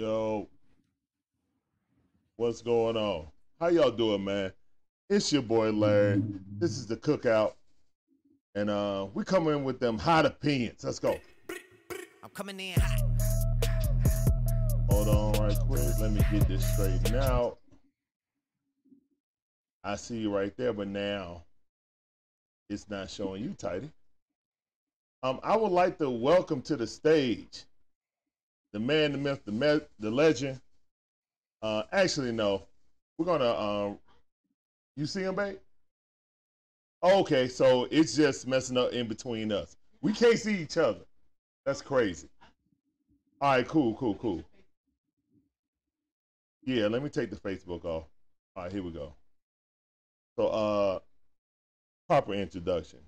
Yo, what's going on? How y'all doing, man? It's your boy Larry. This is the cookout. And uh we come in with them hot opinions. Let's go. I'm coming in. Hold on right quick. Let me get this straightened out. I see you right there, but now it's not showing you, Tidy. Um, I would like to welcome to the stage the man, the myth, the me- the legend. Uh, actually, no, we're gonna. Um, you see him, babe? Okay, so it's just messing up in between us. We can't see each other. That's crazy. All right, cool, cool, cool. Yeah, let me take the Facebook off. All right, here we go. So, uh, proper introduction.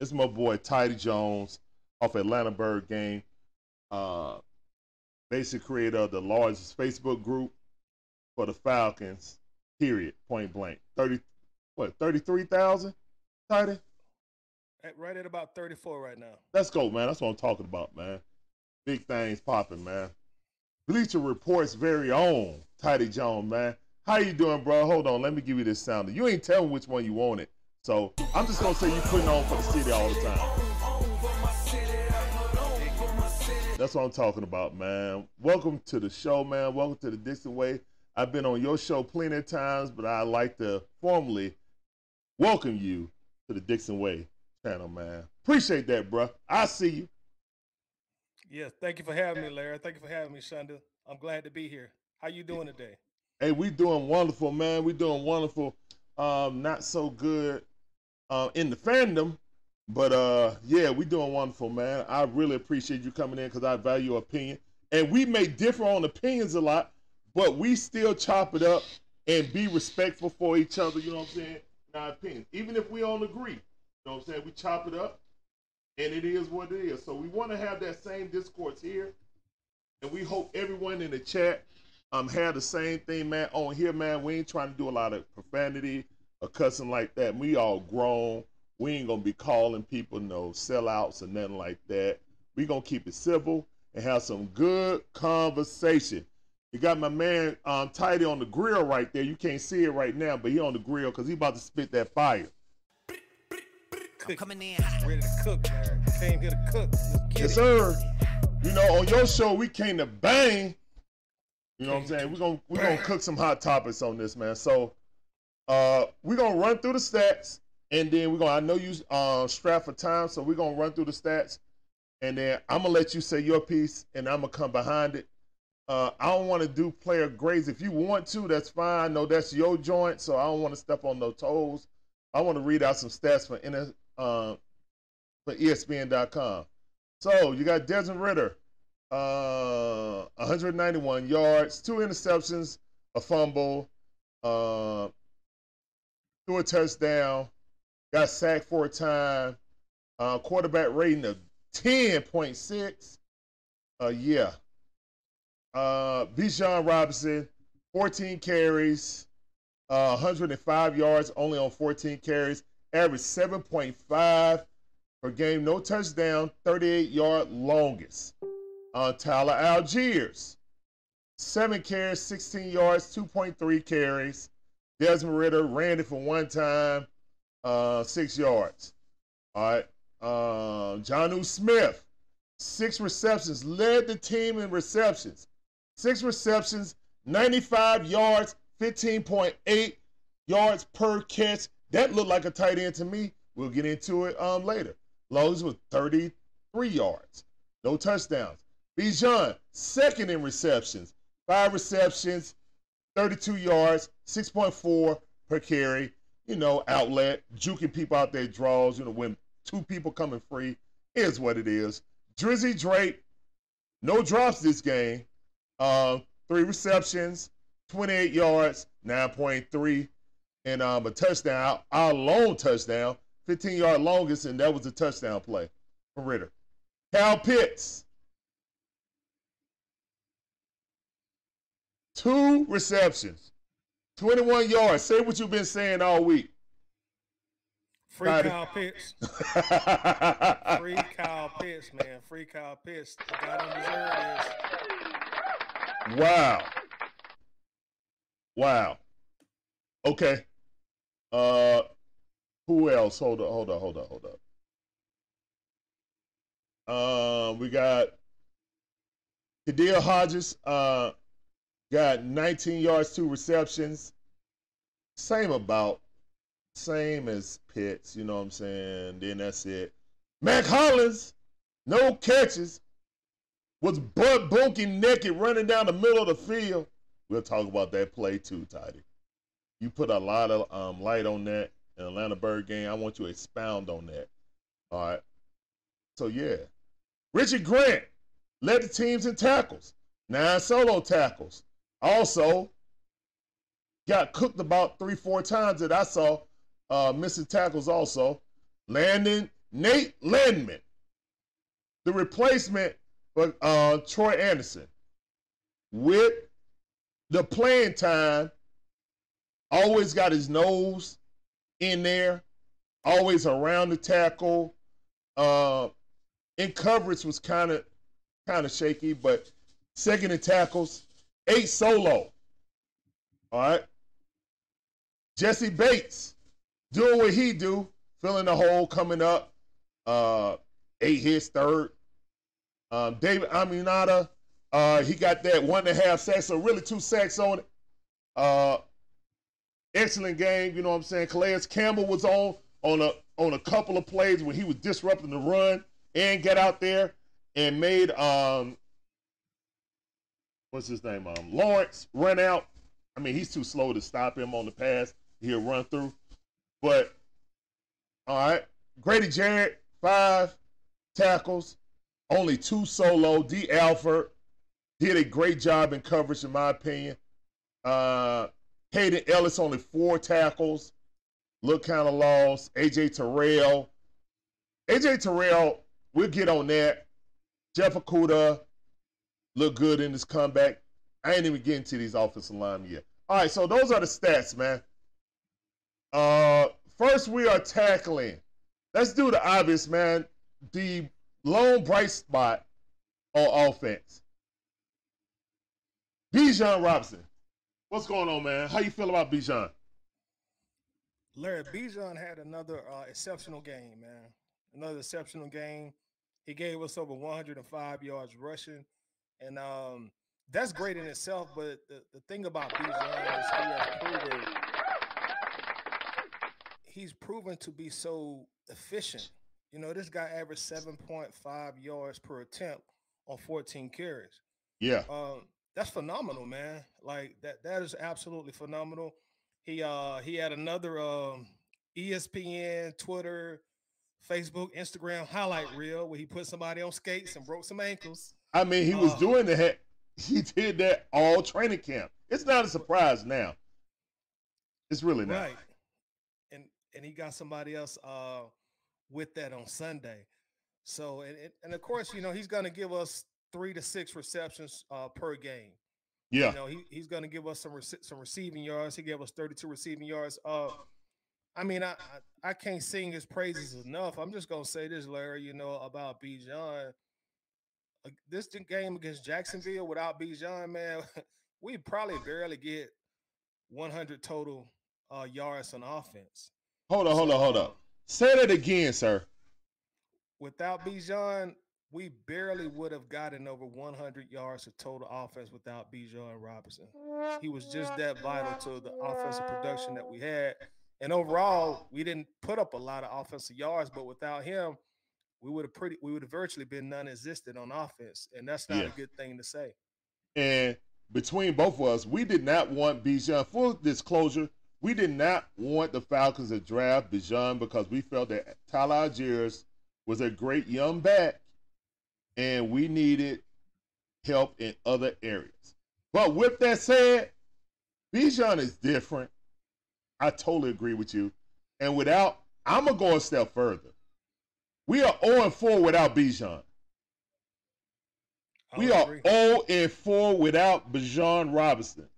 This is my boy Tidy Jones off Atlanta Bird Gang. Uh, basic creator of the largest Facebook group for the Falcons. Period. Point blank. Thirty, what? Thirty-three thousand. Tidy. At, right at about 34 right now. Let's go, man. That's what I'm talking about, man. Big things popping, man. Bleacher Report's very own Tidy Jones, man. How you doing, bro? Hold on, let me give you this sounder. You ain't telling which one you wanted, so I'm just gonna say you putting on for the city all the time. That's what I'm talking about, man. Welcome to the show, man. Welcome to the Dixon Way. I've been on your show plenty of times, but I'd like to formally welcome you to the Dixon Way channel, man. Appreciate that, bro. I see you. Yes, thank you for having me, Larry. Thank you for having me, Shonda. I'm glad to be here. How you doing today? Hey, we doing wonderful, man. We doing wonderful. Um, not so good uh, in the fandom, but uh, yeah, we doing wonderful, man. I really appreciate you coming in because I value your opinion, and we may differ on opinions a lot, but we still chop it up and be respectful for each other. You know what I'm saying? In our opinions, even if we don't agree, you know what I'm saying? We chop it up, and it is what it is. So we want to have that same discourse here, and we hope everyone in the chat um have the same thing, man. On here, man, we ain't trying to do a lot of profanity or cussing like that. We all grown. We ain't gonna be calling people no sellouts or nothing like that. We gonna keep it civil and have some good conversation. You got my man um Tidy on the grill right there. You can't see it right now, but he on the grill because he about to spit that fire. I'm coming in. Ready to cook, Larry. Came here to cook. Let's Yes, it. sir. You know, on your show, we came to bang. You know what I'm saying? We're gonna we're gonna cook some hot topics on this, man. So uh we're gonna run through the stats and then we're gonna I know you uh strapped for time, so we're gonna run through the stats and then I'm gonna let you say your piece and I'm gonna come behind it. Uh I don't wanna do player grades. If you want to, that's fine. I know that's your joint, so I don't wanna step on no toes. I want to read out some stats for N- uh, for ESPN.com. So you got Desmond Ridder, uh, 191 yards, two interceptions, a fumble, uh, threw a touchdown, got sacked four times, uh, quarterback rating of 10.6. Uh, yeah. Uh, Bijan Robinson, 14 carries, uh, 105 yards, only on 14 carries, average 7.5 per game, no touchdown, 38 yard longest. Uh, Tyler Allgeier, seven carries, 16 yards, 2.3 carries. Desmond Ridder ran it for one time, uh, six yards. All right. Uh, Jonnu Smith, six receptions, led the team in receptions. Six receptions, 95 yards, 15.8 yards per catch. That looked like a tight end to me. We'll get into it um later. Lowe's with 33 yards, no touchdowns. Bijan, second in receptions, five receptions, 32 yards, 6.4 per carry. You know, outlet, juking people out their draws. You know, when two people coming free is what it is. Drizzy Drake, no drops this game. Uh, three receptions, 28 yards, 9.3, and um, a touchdown, our lone touchdown, 15 yard longest, and that was a touchdown play for Ridder. Kyle Pitts, two receptions, 21 yards. Say what you've been saying all week. Free Got. Kyle Pitts. Free Kyle Pitts, man. Free Kyle Pitts. The guy don't deserve this. Wow. Wow. Okay. Uh who else? Hold up, hold up, hold up, hold up. Uh, we got Kadia Hodges, uh, got 19 yards, two receptions. Same about, same as Pitts, you know what I'm saying? Then that's it. Mack Hollins, no catches, was butt bunking naked running down the middle of the field. We'll talk about that play too, Tidy. You put a lot of um, light on that in Atlanta Bird Gang. I want you to expound on that. All right. So yeah. Richard Grant led the teams in tackles, nine solo tackles. Also, got cooked about three, four times that I saw uh, missing tackles also. Landon Nate Landman, the replacement for uh, Troy Andersen, with the playing time, always got his nose in there, always around the tackle. Uh, in coverage was kind of kind of shaky, but second tackles, eight solo. All right. Jessie Bates doing what he do, filling the hole coming up. Uh, eight hits, third. Um, David Onyemata, uh, he got that one and a half sacks, so really two sacks on it. Uh, excellent game, you know what I'm saying? Calais Campbell was on on a on a couple of plays where he was disrupting the run and get out there and made um what's his name um Lawrence run out. I mean he's too slow to stop him on the pass. He'll run through. But all right, Grady Jarrett five tackles, only two solo. Dee Alford did a great job in coverage in my opinion. Uh, Hayden Ellis only four tackles, look kind of lost. AJ Terrell, AJ Terrell We'll get on that. Jeff Okudah looked good in his comeback. I ain't even getting to these offensive linemen yet. All right, so those are the stats, man. Uh, first, we are tackling. Let's do the obvious, man. The lone bright spot on offense. Bijan Robinson. What's going on, man? How you feel about Bijan? Larry Bijan had another uh, exceptional game, man. Another exceptional game. He gave us over 105 yards rushing, and um, that's great in itself. But the, the thing about Bijan is he has proven he's proven to be so efficient. You know, this guy averaged 7.5 yards per attempt on 14 carries. Yeah. Um, that's phenomenal, man. Like that that is absolutely phenomenal. He uh he had another um ESPN, Twitter, Facebook, Instagram highlight reel where he put somebody on skates and broke some ankles. I mean, he was Uh, doing that. He did that all training camp. It's not a surprise now. It's really not. Right. And and he got somebody else uh with that on Sunday. So and and- of course, you know, he's gonna give us three to six receptions uh per game. Yeah. You know, he, he's going to give us some some receiving yards. He gave us 32 receiving yards. Uh, I mean, I, I I can't sing his praises enough. I'm just going to say this, Larry. You know about Bijan. This game against Jacksonville without Bijan, man, we probably barely get 100 total uh, yards on offense. Hold on, hold on, hold on. Say that again, sir. Without Bijan, we barely would have gotten over 100 yards of total offense without Bijan Robinson. He was just that vital to the offensive production that we had. And overall, we didn't put up a lot of offensive yards, but without him, we would have pretty we would have virtually been non-existent on offense. And that's not Yeah. a good thing to say. And between both of us, we did not want Bijan. Full disclosure, we did not want the Falcons to draft Bijan because we felt that Tyler Allgeier was a great young back, and we needed help in other areas. But with that said, Bijan is different. I totally agree with you. And without, I'm gonna go a step further. We are 0 4 without Bijan. We are agree. 0 and 4 without Bijan Robinson.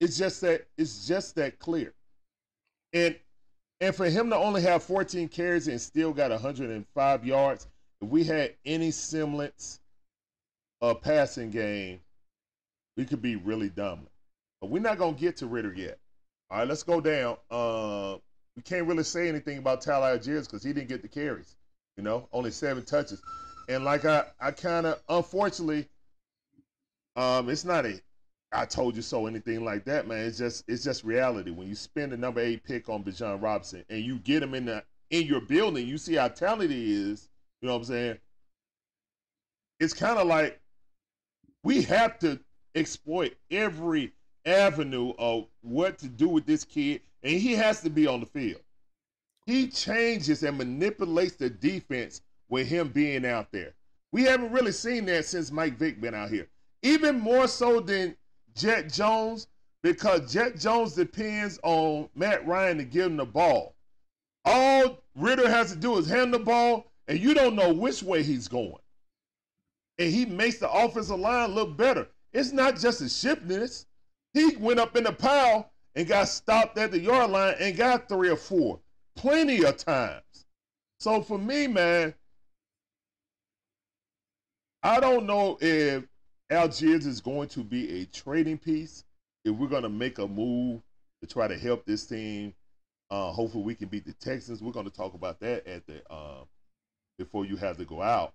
It's just that it's just that clear. And and for him to only have 14 carries and still got 105 yards, if we had any semblance of passing game, we could be really dominant. But we're not gonna get to Ridder yet. All right, let's go down. Uh, we can't really say anything about Tyler Allgeier because he didn't get the carries. You know, only seven touches. And like I, I kind of unfortunately, um, it's not a I told you so anything like that, man. It's just it's just reality. When you spend the number eight pick on Bijan Robinson and you get him in the in your building, you see how talented he is. You know what I'm saying? It's kind of like we have to exploit every avenue of what to do with this kid, and he has to be on the field. He changes and manipulates the defense with him being out there. We haven't really seen that since Mike Vick been out here. Even more so than Jet Jones, because Jet Jones depends on Matt Ryan to give him the ball. All Ridder has to do is hand the ball, and you don't know which way he's going. And he makes the offensive line look better. It's not just a shiftiness. He went up in the pile and got stopped at the yard line and got three or four plenty of times. So for me, man, I don't know if Allgeier is going to be a trading piece. If we're going to make a move to try to help this team, uh, hopefully we can beat the Texans. We're going to talk about that at the um, before you have to go out.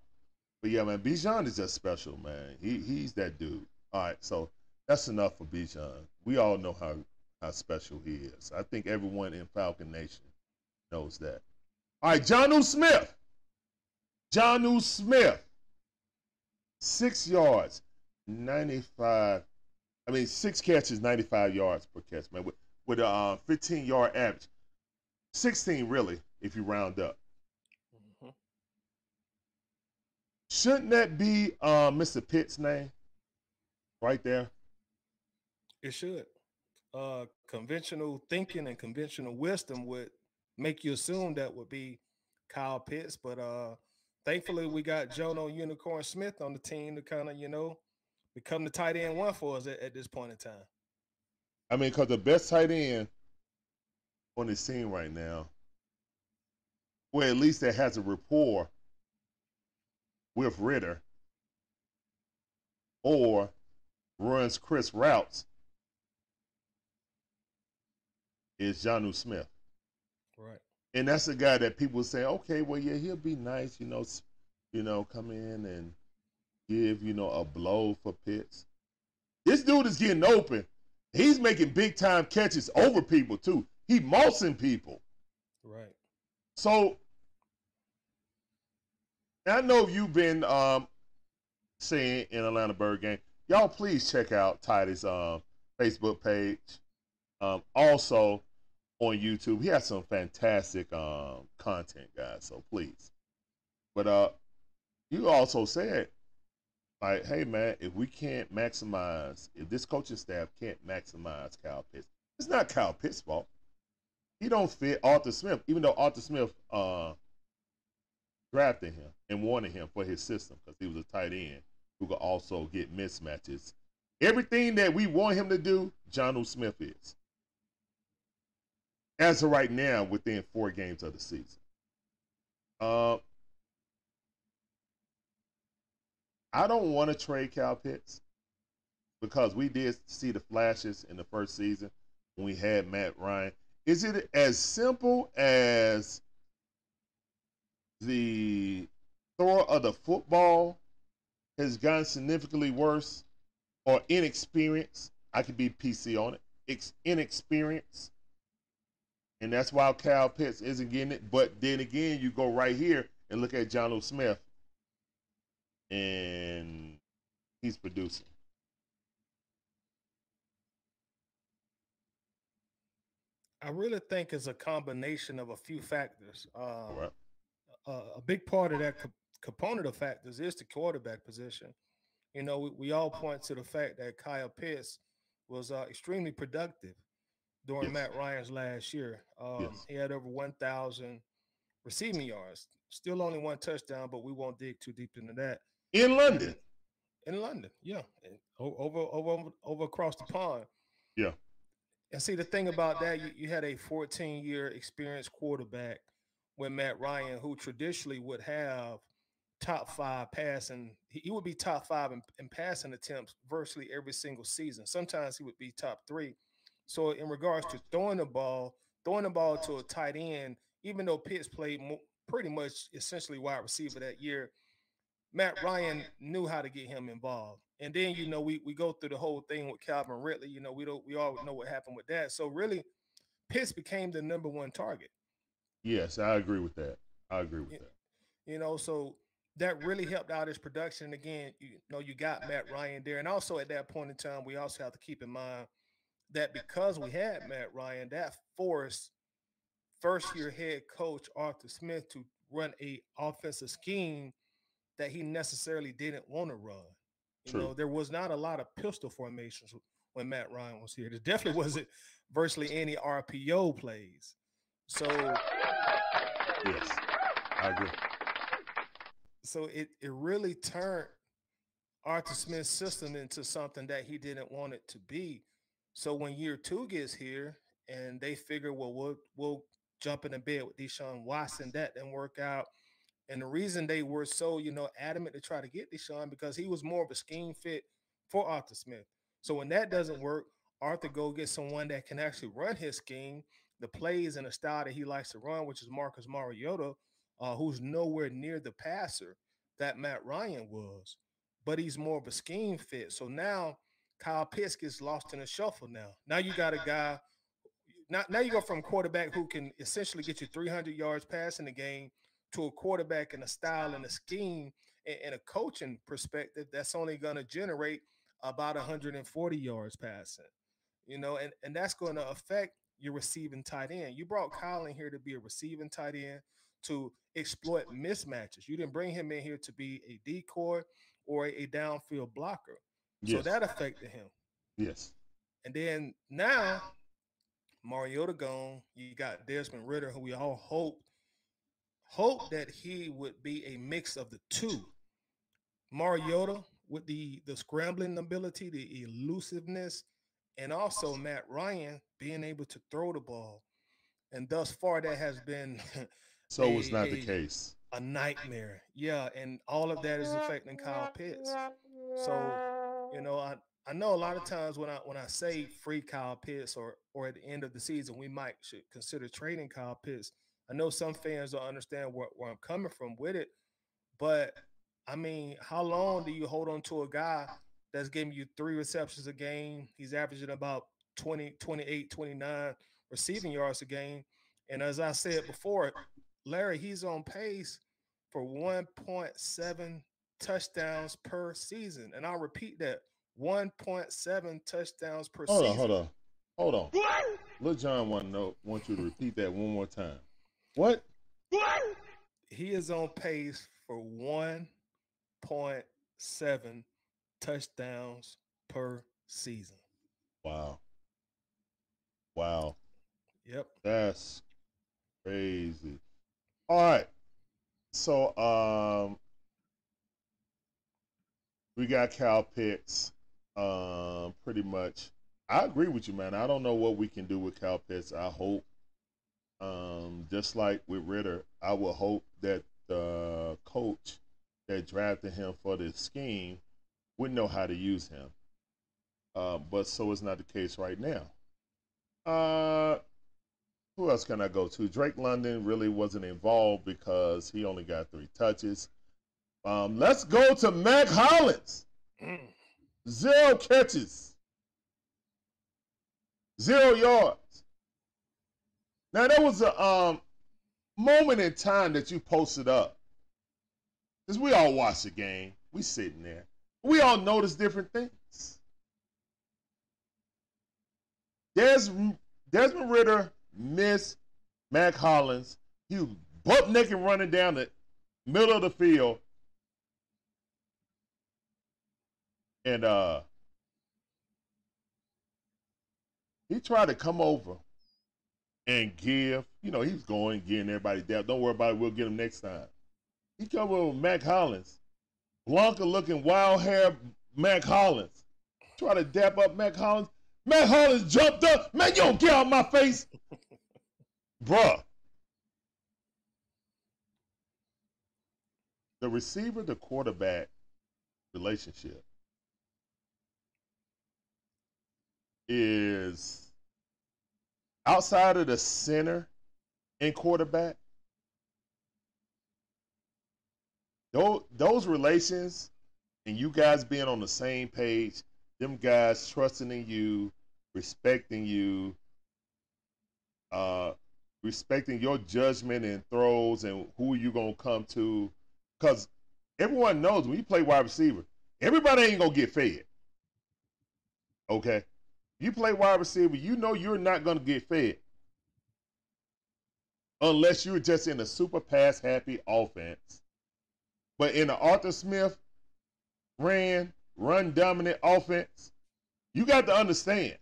But yeah, man, Bijan is just special, man. He he's that dude. All right, so that's enough for Bijan. We all know how how special he is. I think everyone in Falcon Nation knows that. All right, Jonnu Smith. Jonnu Smith. Six yards, 95. I mean, six catches, 95 yards per catch, man, with, with a uh, 15 yard average. 16, really, if you round up. Mhm. Shouldn't that be uh, Mr. Pitt's name? Right there. It should. Uh, conventional thinking and conventional wisdom would make you assume that would be Kyle Pitts, but uh, thankfully we got Jonnu Unicorn Smith on the team to kind of you know become the tight end one for us at, at this point in time. I mean, because the best tight end on the scene right now, well, at least that has a rapport with Ridder or runs Chris routes is Jonnu Smith. Right. And that's a guy that people say, okay, well, yeah, he'll be nice, you know, you know, come in and give, you know, a blow for Pitts. This dude is getting open. He's making big time catches over people too. He mossing people. Right. So I know you've been um, saying in Atlanta Bird Gang. Y'all please check out Titus' um, Facebook page. Um, also on YouTube. He has some fantastic um, content, guys. So please. But uh, you also said, like, hey man, if we can't maximize, if this coaching staff can't maximize Kyle Pitts, it's not Kyle Pitts' fault he don't fit Arthur Smith, even though Arthur Smith uh, drafted him and wanted him for his system because he was a tight end who could also get mismatches. Everything that we want him to do, Jonnu Smith is. As of right now, within four games of the season. Uh, I don't want to trade Kyle Pitts because we did see the flashes in the first season when we had Matt Ryan. Is it as simple as the throw of the football has gotten significantly worse or inexperience? I could be PC on it. Ex- inexperience. And that's why Kyle Pitts isn't getting it. But then again, you go right here and look at Jonnu Smith, and he's producing. I really think it's a combination of a few factors. Uh, right. uh, a big part of that co- component of factors is the quarterback position. You know, we, we all point to the fact that Kyle Pitts was uh, extremely productive during Yes. Matt Ryan's last year. Um, Yes. He had over 1,000 receiving yards, still only one touchdown, but we won't dig too deep into that. In London. In London, yeah, and over over over across the pond. Yeah. And see the thing about that, you, you had a 14 year experienced quarterback with Matt Ryan, who traditionally would have top five passing. He, he would be top five in, in passing attempts virtually every single season. Sometimes he would be top three. So in regards to throwing the ball, throwing the ball to a tight end, even though Pitts played mo- pretty much essentially wide receiver that year, Matt Ryan knew how to get him involved. And then you know we we go through the whole thing with Calvin Ridley. You know we don't we all know what happened with that. So really, Pitts became the number one target. Yes, I agree with that. I agree with Yeah. that. You know, so that really helped out his production. Again, you know, you got Matt Ryan there, and also at that point in time, we also have to keep in mind that because we had Matt Ryan, that forced first year head coach Arthur Smith to run a offensive scheme that he necessarily didn't want to run. You True. know, there was not a lot of pistol formations when Matt Ryan was here. There definitely wasn't virtually any RPO plays. So Yes, I agree. so it it really turned Arthur Smith's system into something that he didn't want it to be. So when year two gets here and they figure, well, we'll we'll jump in the bed with Deshaun Watson, that didn't work out. And the reason they were so, you know, adamant to try to get Deshaun because he was more of a scheme fit for Arthur Smith. So when that doesn't work, Arthur go get someone that can actually run his scheme, the plays and the style that he likes to run, which is Marcus Mariota, uh, who's nowhere near the passer that Matt Ryan was, but he's more of a scheme fit. So now Kyle Pitts gets lost in the shuffle. Now, now you got a guy. Now, now you go from quarterback who can essentially get you 300 yards passing the game to a quarterback in a style and a scheme and, and a coaching perspective that's only going to generate about 140 yards passing. You know, and and that's going to affect your receiving tight end. You brought Kyle in here to be a receiving tight end to exploit mismatches. You didn't bring him in here to be a decoy or a downfield blocker. So that affected him. yes, And then now, Mariota gone. You got Desmond Ridder, who we all hope hope that he would be a mix of the two. Mariota with the the scrambling ability, the elusiveness, and also Matt Ryan being able to throw the ball. And thus far, that has been So it's a- not the case. a nightmare. Yeah, and all of that is affecting Kyle Pitts. So, you oh. know, I, I know a lot of times when I when I say free Kyle Pitts or or at the end of the season, we might should consider trading Kyle Pitts. I know some fans don't understand where, where I'm coming from with it, but I mean, how long do you hold on to a guy that's giving you three receptions a game? He's averaging about 20, 28, 29 receiving yards a game. And as I said before, Larry, he's on pace for 1.7 touchdowns per season. And I'll repeat that 1.7 touchdowns per Hold on, season. hold on, hold on. Lil Jon want to know, want you to repeat that one more time. What? What? He is on pace for 1.7 touchdowns per season. Wow. Wow. Yep. That's crazy. All right. So um we got Kyle Pitts. Um pretty much. I agree with you, man. I don't know what we can do with Kyle Pitts. I hope um just like with Ridder, I will hope that the coach that drafted him for this scheme would know how to use him. Uh, but so is not the case right now. Uh who else can I go to? Drake London really wasn't involved because he only got three touches. Um, let's go to Mack Hollins. Mm. Zero catches, zero yards. Now there was a um, moment in time that you posted up, because we all watch the game. We sitting there. We all notice different things. Des- Desmond Ridder missed Mack Hollins. He was butt naked running down the middle of the field. And uh he tried to come over and give, you know, he was going, getting everybody down. Don't worry about it, we'll get him next time. He come over with Mack Hollins. Blanca looking wild hair Mack Hollins. Try to dap up Mack Hollins. Mack Hollins jumped up. Man, you don't get out my face. Bruh. the receiver the quarterback relationship is outside of the center and quarterback. Those, those relations and you guys being on the same page, them guys trusting in you, respecting you, uh, respecting your judgment and throws and who you gonna come to, because everyone knows when you play wide receiver, everybody ain't gonna get fed. Okay, you play wide receiver, you know you're not gonna get fed unless you're just in a super pass happy offense. But in the Arthur Smith ran, run dominant offense, you got to understand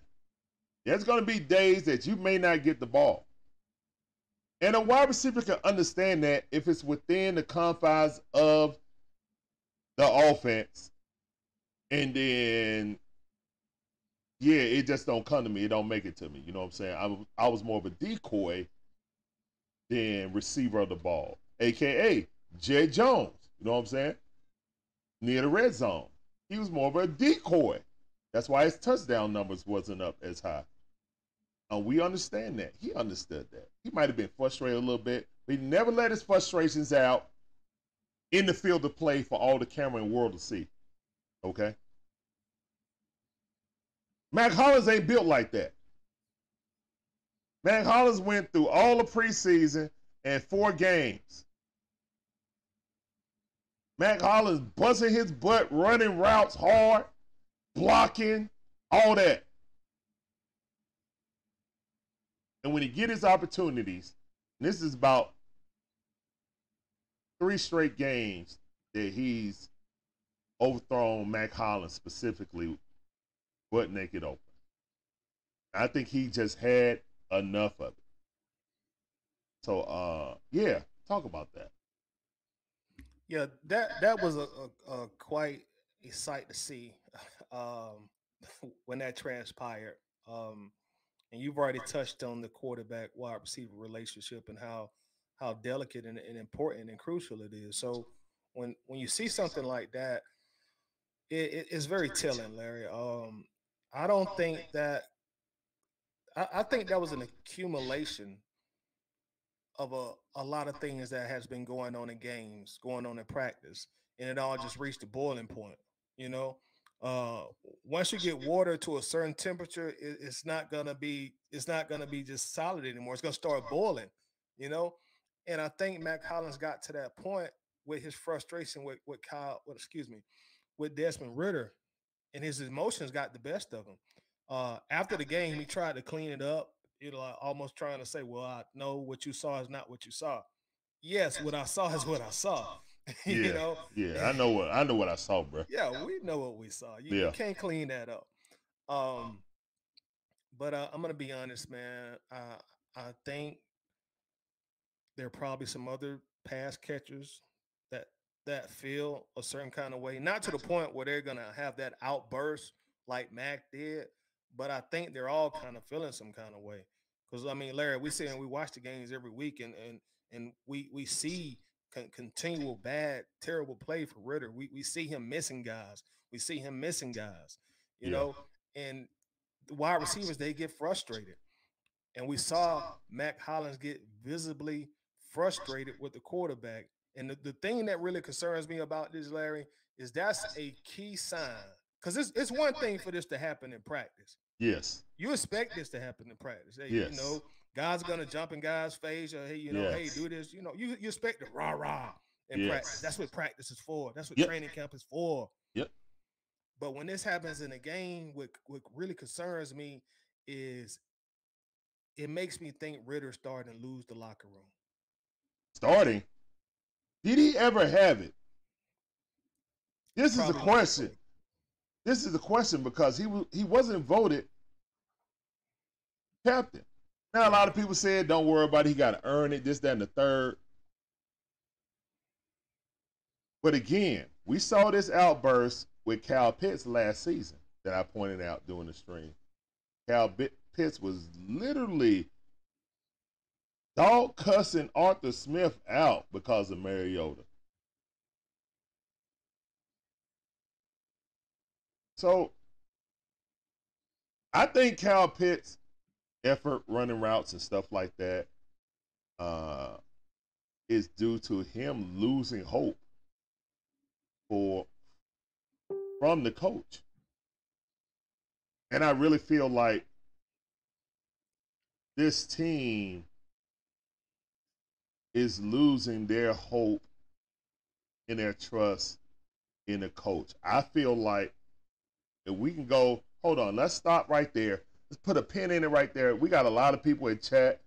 there's going to be days that you may not get the ball. And a wide receiver can understand that if it's within the confines of the offense. And then, yeah, it just don't come to me. It don't make it to me. You know what I'm saying? I, I was more of a decoy than receiver of the ball, aka Jay Jones. You know what I'm saying? Near the red zone, he was more of a decoy. That's why his touchdown numbers wasn't up as high. And we understand that. He understood that. He might have been frustrated a little bit, but he never let his frustrations out in the field of play for all the camera and world to see. Okay? Mack Hollins ain't built like that. Mack Hollins went through all the preseason and four games. Mack Hollins busting his butt, running routes hard, blocking, all that. And when he get his opportunities, this is about three straight games that he's overthrown Mack Hollins specifically butt naked open. I think he just had enough of it. So uh yeah, talk about that. Yeah, that that was a, a, a quite a sight to see um, when that transpired. Um, and you've already touched on the quarterback wide receiver relationship and how how delicate and, and important and crucial it is. So when when you see something like that, it, it- it's very telling, Larry. Um, I don't think that I, I think that was an accumulation of a, a lot of things that has been going on in games, going on in practice, and it all just reached a boiling point. You know, uh, once you get water to a certain temperature, it, it's not gonna be it's not gonna be just solid anymore. It's gonna start boiling. You know, and I think Mack Hollins got to that point with his frustration with with Kyle, well, excuse me, with Desmond Ridder, and his emotions got the best of him. Uh, after the game, he tried to clean it up, you know, like almost trying to say, "Well, I know what you saw is not what you saw." Yes, what I saw is what I saw. you Yeah, know, Yeah, I know what I know what I saw, bro. yeah, we know what we saw. You, you Yeah. can't clean that up. Um, but uh, I'm gonna be honest, man. I I think there are probably some other pass catchers that feel a certain kind of way, not to the point where they're gonna have that outburst like Mac did, but I think they're all kind of feeling some kind of way. Because I mean, Larry, we see and we watch the games every week, and and and we we see con- continual bad, terrible play for Ridder. We we see him missing guys. We see him missing guys. You Yeah. know, and the wide receivers they get frustrated, and we saw Mack Hollins get visibly frustrated with the quarterback. And the, the thing that really concerns me about this, Larry, is that's a key sign. Because it's, it's one thing for this to happen in practice. Yes. You expect this to happen in practice. Hey, Yes. You know, guys are gonna jump in guys' face, or hey, you know, hey, do this. You know, you, you expect the rah rah in practice. That's what practice is for. That's what Yep. training camp is for. Yep. But when this happens in a game, what what really concerns me is it makes me think Ridder's starting to lose the locker room. Starting. Did he ever have it? This is Probably the not question. This is a question because he wa- he wasn't voted captain. Now a lot of people said, "Don't worry about it. He got to earn it." This, that, and the third. But again, we saw this outburst with Kyle Pitts last season that I pointed out during the stream. Kyle Pitts was literally Dog cussing Arthur Smith out because of Mariota. So I think Kyle Pitts effort running routes and stuff like that uh, is due to him losing hope for from the coach. And I really feel like this team is losing their hope and their trust in the coach. I feel like if we can go, hold on, let's stop right there. Let's put a pin in it right there. We got a lot of people in chat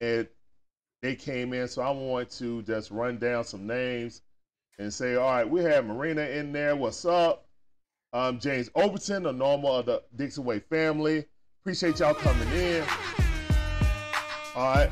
and they came in, so I want to just run down some names and say, all right, we have Marina in there. What's up? Um, James Overton, a normal of the Dixon Way family. Appreciate y'all coming in. All right.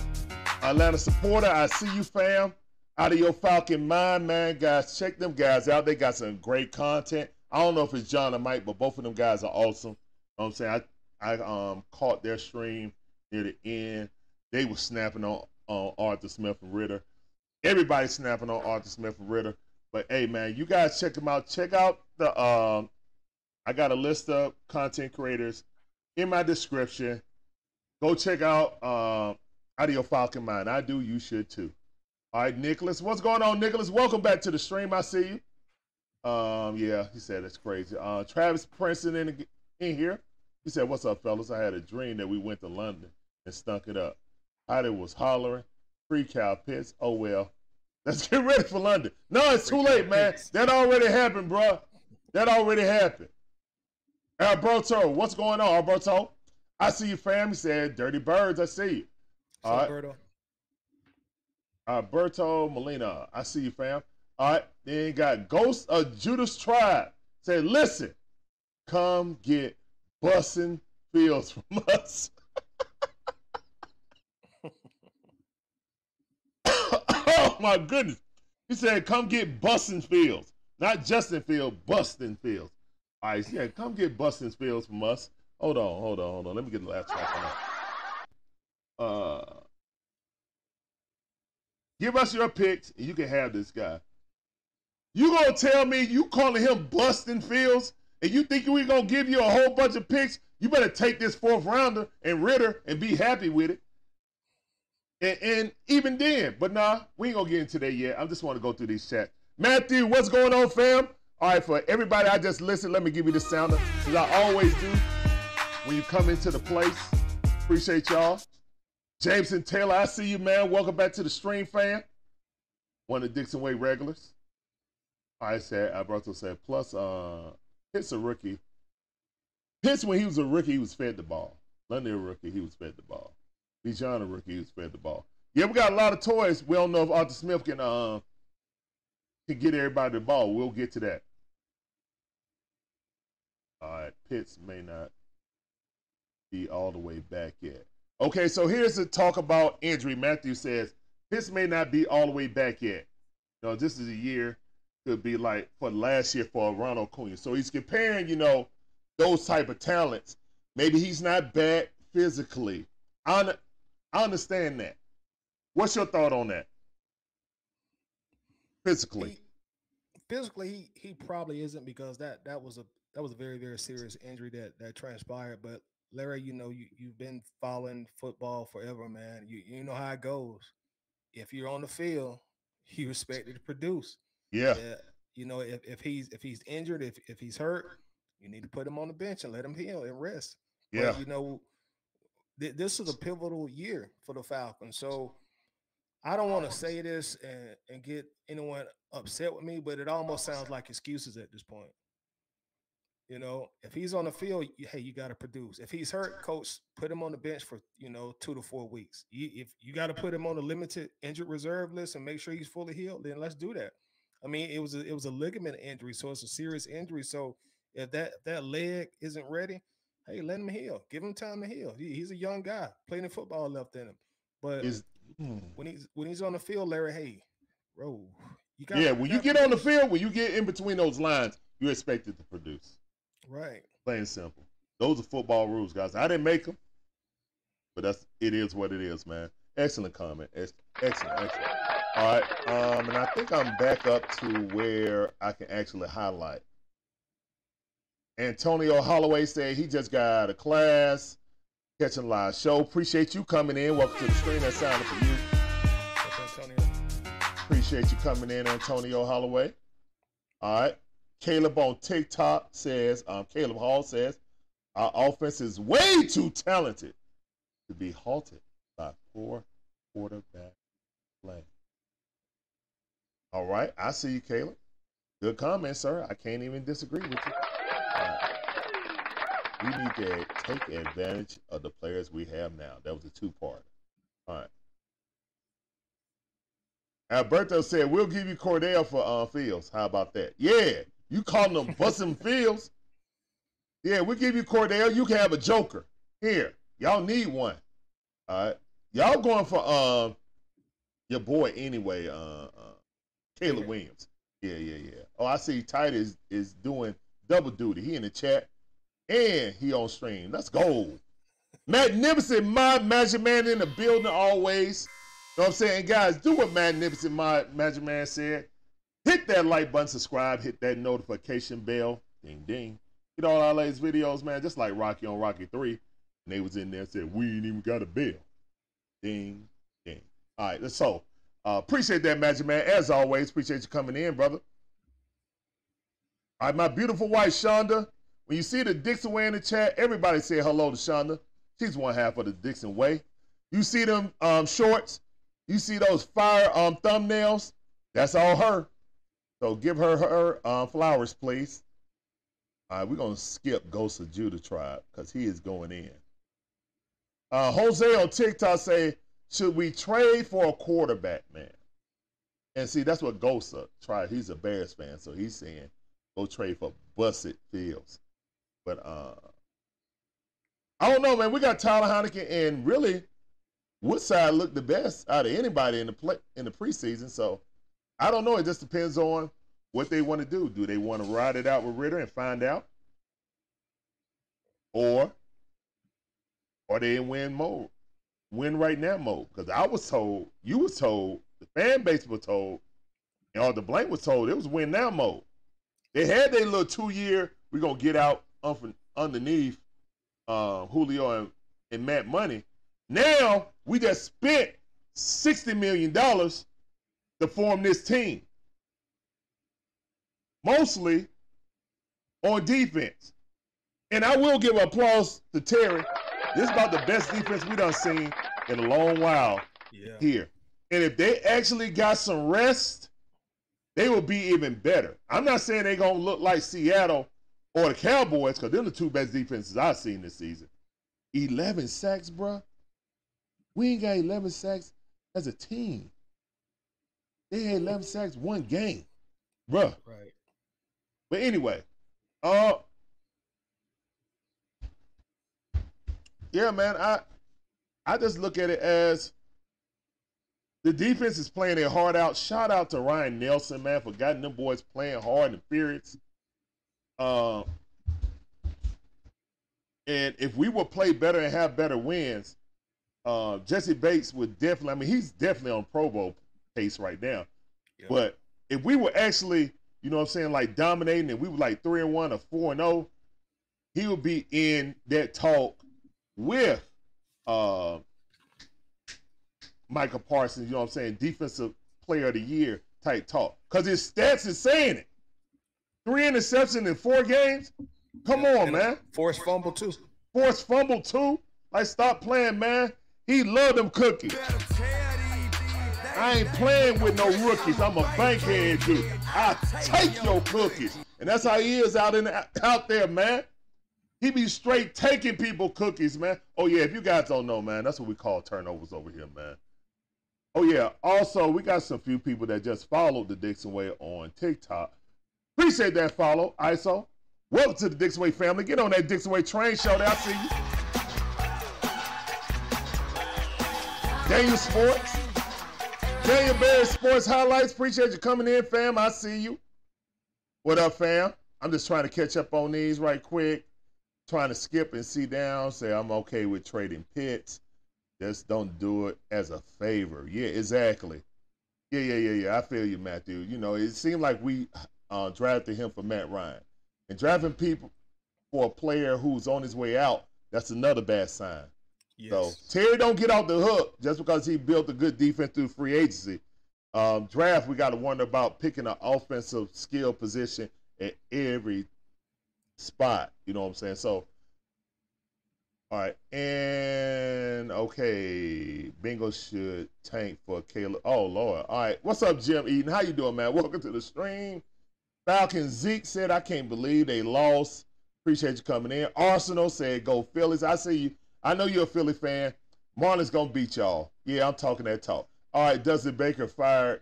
Atlanta supporter, I see you, fam. Out of your Falcon mind, man, guys. Check them guys out. They got some great content. I don't know if it's John or Mike, but both of them guys are awesome. You know I'm saying I I um caught their stream near the end. They were snapping on on Arthur Smith and Ridder. Everybody snapping on Arthur Smith and Ridder. But hey, man, you guys check them out. Check out the um. I got a list of content creators in my description. Go check out um Audio Falcon Mind. I do. You should too. All right, Nicholas. What's going on, Nicholas? Welcome back to the stream. I see you. Um, yeah, he said it's crazy. Uh, Travis Princeton in in here. He said, "What's up, fellas? I had a dream that we went to London and stunk it up. Heidi was hollering, free cow pits. Oh well, let's get ready for London. No, it's too late, man. That already happened, bro. That already happened. Alberto, what's going on, Alberto? I see you, fam. He said, "Dirty birds." I see you. All right. Alberto. Alberto Molina, I see you, fam. All right. Then you got Ghost of Judas Tribe. Say, listen, come get bussin' fields from us. oh my goodness. He said, come get bustin' fields. Not Justin Field, bustin' fields. All right, yeah, come get bustin' fields from us. Hold on, hold on, hold on. Let me get the last track on that. Uh Give us your picks, and you can have this guy. You gonna tell me you calling him busting Fields, and you think we gonna give you a whole bunch of picks? You better take this fourth rounder and Ridder and be happy with it. And, and even then, but nah, we ain't gonna get into that yet. I just want to go through these chats. Matthew, what's going on, fam? All right, for everybody I just listened, let me give you the sounder, as I always do when you come into the place. Appreciate y'all. Jameson Taylor, I see you, man. Welcome back to the stream, fan. One of the Dixon Way regulars. I said, Alberto said, plus, uh, Pitts a rookie. Pitts, when he was a rookie, he was fed the ball. London a rookie, he was fed the ball. Bijan a rookie, he was fed the ball. Yeah, we got a lot of toys. We don't know if Arthur Smith can uh, can get everybody the ball. We'll get to that. All right, Pitts may not be all the way back yet. Okay, so here's the talk about injury. Matthew says this may not be all the way back yet. You know, this is a year could be like for last year for Ronald Acuna. So he's comparing, you know, those type of talents. Maybe he's not bad physically. I, I understand that. What's your thought on that? Physically, He, physically, he, he probably isn't because that that was a that was a very very serious injury that that transpired. But Larry, you know you you've been following football forever, man. You you know how it goes. If you're on the field, you expected to produce. yeah, Yeah, you know if, if he's if he's injured, if if he's hurt, you need to put him on the bench and let him heal and rest. yeah, But, you know, th- this is a pivotal year for the Falcons. So I don't want to say this and, and get anyone upset with me, but it almost sounds like excuses at this point. You know, if he's on the field, you- hey, you got to produce. If he's hurt, coach, put him on the bench for you know two to four weeks. You, if you got to put him on the limited injured reserve list and make sure he's fully healed, then let's do that. I mean, it was a, it was a ligament injury, so it's a serious injury. So if that if that leg isn't ready, hey, let him heal. Give him time to heal. He, he's a young guy, plenty of football left in him. But is hmm. when he's when he's on the field, Larry, hey, bro, you got yeah. When you get on the field, when you get in between those lines, you're expected to produce. Right, Plain simple. Those are football rules, guys. I didn't make them, but that's it is what it is, man. Excellent comment. Ex- Excellent, excellent. All right, um, and I think I'm back up to where I can actually highlight. Antonio Holloway said he just got out of class, catching live show. Appreciate you coming in. Welcome to the screen. That sounded for you. What's Antonio? Appreciate you coming in, Antonio Holloway. All right. Caleb on TikTok says, um, Caleb Hall says, our offense is way too talented to be halted by poor quarterback play. All right. I see you, Caleb. Good comment, sir. I can't even disagree with you. Right. We need to take advantage of the players we have now. That was a two part. All right. Alberto said, "We'll give you Cordell for uh, Fields. How about that? Yeah, you calling them busting Fields? Yeah, we'll give you Cordell. You can have a Joker here. Y'all need one. All right, y'all going for um your boy anyway, uh, uh Caleb Yeah. Williams. Yeah, yeah, yeah. Oh, I see. Tight is is doing double duty. He in the chat and he on stream. Let's go. Magnificent Mod Magic Man in the building always. You know what I'm saying? Guys, do what Magnificent Mod Magic Man said. Hit that like button, subscribe, hit that notification bell. Ding ding. Get all our latest videos, man, just like Rocky on Rocky 3. And they was in there and said, We ain't even got a bell. Ding ding. All right, so uh, appreciate that, Magic Man. As always, appreciate you coming in, brother. All right, my beautiful wife, Shonda. When you see the Dixon Way in the chat, everybody say hello to Shonda. She's one half of the Dixon Way. You see them um, shorts, you see those fire um, thumbnails, that's all her. So give her her um, flowers, please. All right, we're going to skip Ghost of Judah tribe because he is going in. Uh, Jose on TikTok say, should we trade for a quarterback, man? And see, that's what Ghost uh, tried. He's a Bears fan, so he's saying go trade for Busset Fields. But uh I don't know, man. We got Taylor Heinicke and really Woodside looked the best out of anybody in the play in the preseason. So I don't know. It just depends on what they want to do. Do they want to ride it out with Ridder and find out? Or are they in win mode? Win right now mode. Because I was told, you was told, the fan base was told, and all the blank was told it was win now mode. They had their little two year, we're gonna get out un- underneath uh, Julio and, and Matt Money. Now we just spent sixty million dollars to form this team, mostly on defense. And I will give applause to Terry. This is about the best defense we done seen in a long while Yeah. here. And if they actually got some rest, they will be even better. I'm not saying they're gonna look like Seattle or the Cowboys, because they're the two best defenses I've seen this season. 11 sacks, bruh. We ain't got 11 sacks as a team. They had 11 sacks one game, bruh. Right. But anyway, uh, yeah, man, I I just look at it as the defense is playing their heart out. Shout out to Ryan Nielsen, man, for getting them boys playing hard and furious. Um, and if we would play better and have better wins, uh, Jessie Bates would definitely. I mean, he's definitely on Pro Bowl pace right now. Yeah. But if we were actually, you know what I'm saying, like dominating and we were like three and one or four and oh, he would be in that talk with uh Micah Parsons, you know what I'm saying, defensive player of the year type talk. Because his stats is saying it. Three interceptions in four games? Come on, man. Forced fumble too. Forced fumble too? Like stop playing, man. He love them cookies. I ain't playing with no rookies. I'm a bankhead dude. I take your cookies. And that's how he is out in out there, man. He be straight taking people cookies, man. Oh yeah, if you guys don't know, man, that's what we call turnovers over here, man. Oh yeah. Also, we got some few people that just followed the Dixon Way on TikTok. Appreciate that follow, ISO. Welcome to the Dixon Way family. Get on that Dixon Way train show. There, I see you. Daniel Sports. Daniel Barry Sports Highlights. Appreciate you coming in, fam. I see you. What up, fam? I'm just trying to catch up on these right quick. Trying to skip and see down. Say I'm okay with trading Pitts. Just don't do it as a favor. Yeah, exactly. Yeah, yeah, yeah, yeah. I feel you, Matthew. You know, it seemed like we uh, drafted him for Matt Ryan. And drafting people, for a player who's on his way out, that's another bad sign. Yes. So Terry don't get off the hook just because he built a good defense through free agency. Um, draft, we got to wonder about picking an offensive skill position at every spot. You know what I'm saying? So, all right, and okay, Bingo should tank for Caleb. Oh Lord, all right. What's up, Jim Eaton? How you doing, man? Welcome to the stream. Falcon Zeke said, "I can't believe they lost." Appreciate you coming in. Arsenal said, "Go Phillies." I see you. I know you're a Philly fan. Marlins gonna beat y'all. Yeah, I'm talking that talk. All right, Dusty Baker fired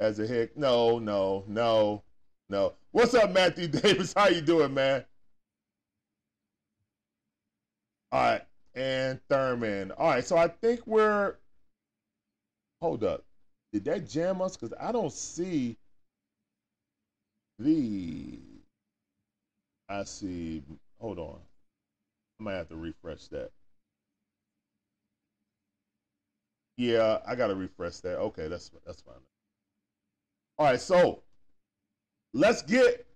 as a heck. No, no, no, no. What's up, Matthew Davis? How you doing, man? All right, and Thurman. All right, so I think we're. Hold up. Did that jam us? Because I don't see the. I see. Hold on. I might have to refresh that. Yeah, I gotta refresh that. Okay, that's that's fine. All right, so let's get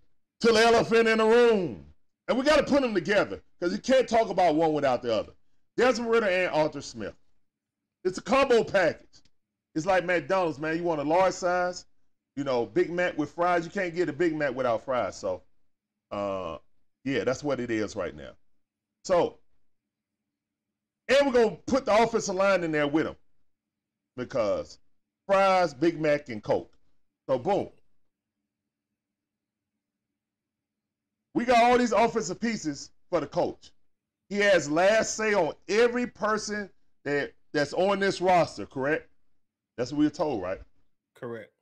to the elephant in the room, and we got to put them together because you can't talk about one without the other. Desmond Ridder and Arthur Smith. It's a combo package. It's like McDonald's, man. You want a large size, you know, Big Mac with fries. You can't get a Big Mac without fries. So, uh, yeah, that's what it is right now. So, and we're gonna put the offensive line in there with them because fries, Big Mac, and Coke. So boom. We got all these offensive pieces for the coach. He has last say on every person that that's on this roster, correct? That's what we were told, right? Correct.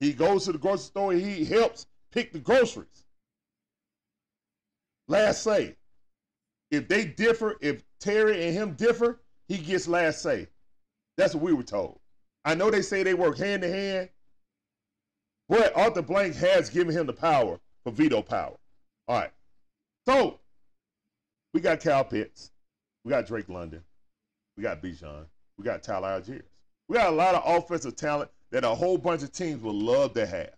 He goes to the grocery store, he helps pick the groceries. Last say. If they differ, if Terry and him differ, he gets last say. That's what we were told. I know they say they work hand in hand, but Arthur Blank has given him the power for veto power. All right. So we got Kyle Pitts, we got Drake London, we got Bijan, we got Tyler Allgeier. We got a lot of offensive talent that a whole bunch of teams would love to have.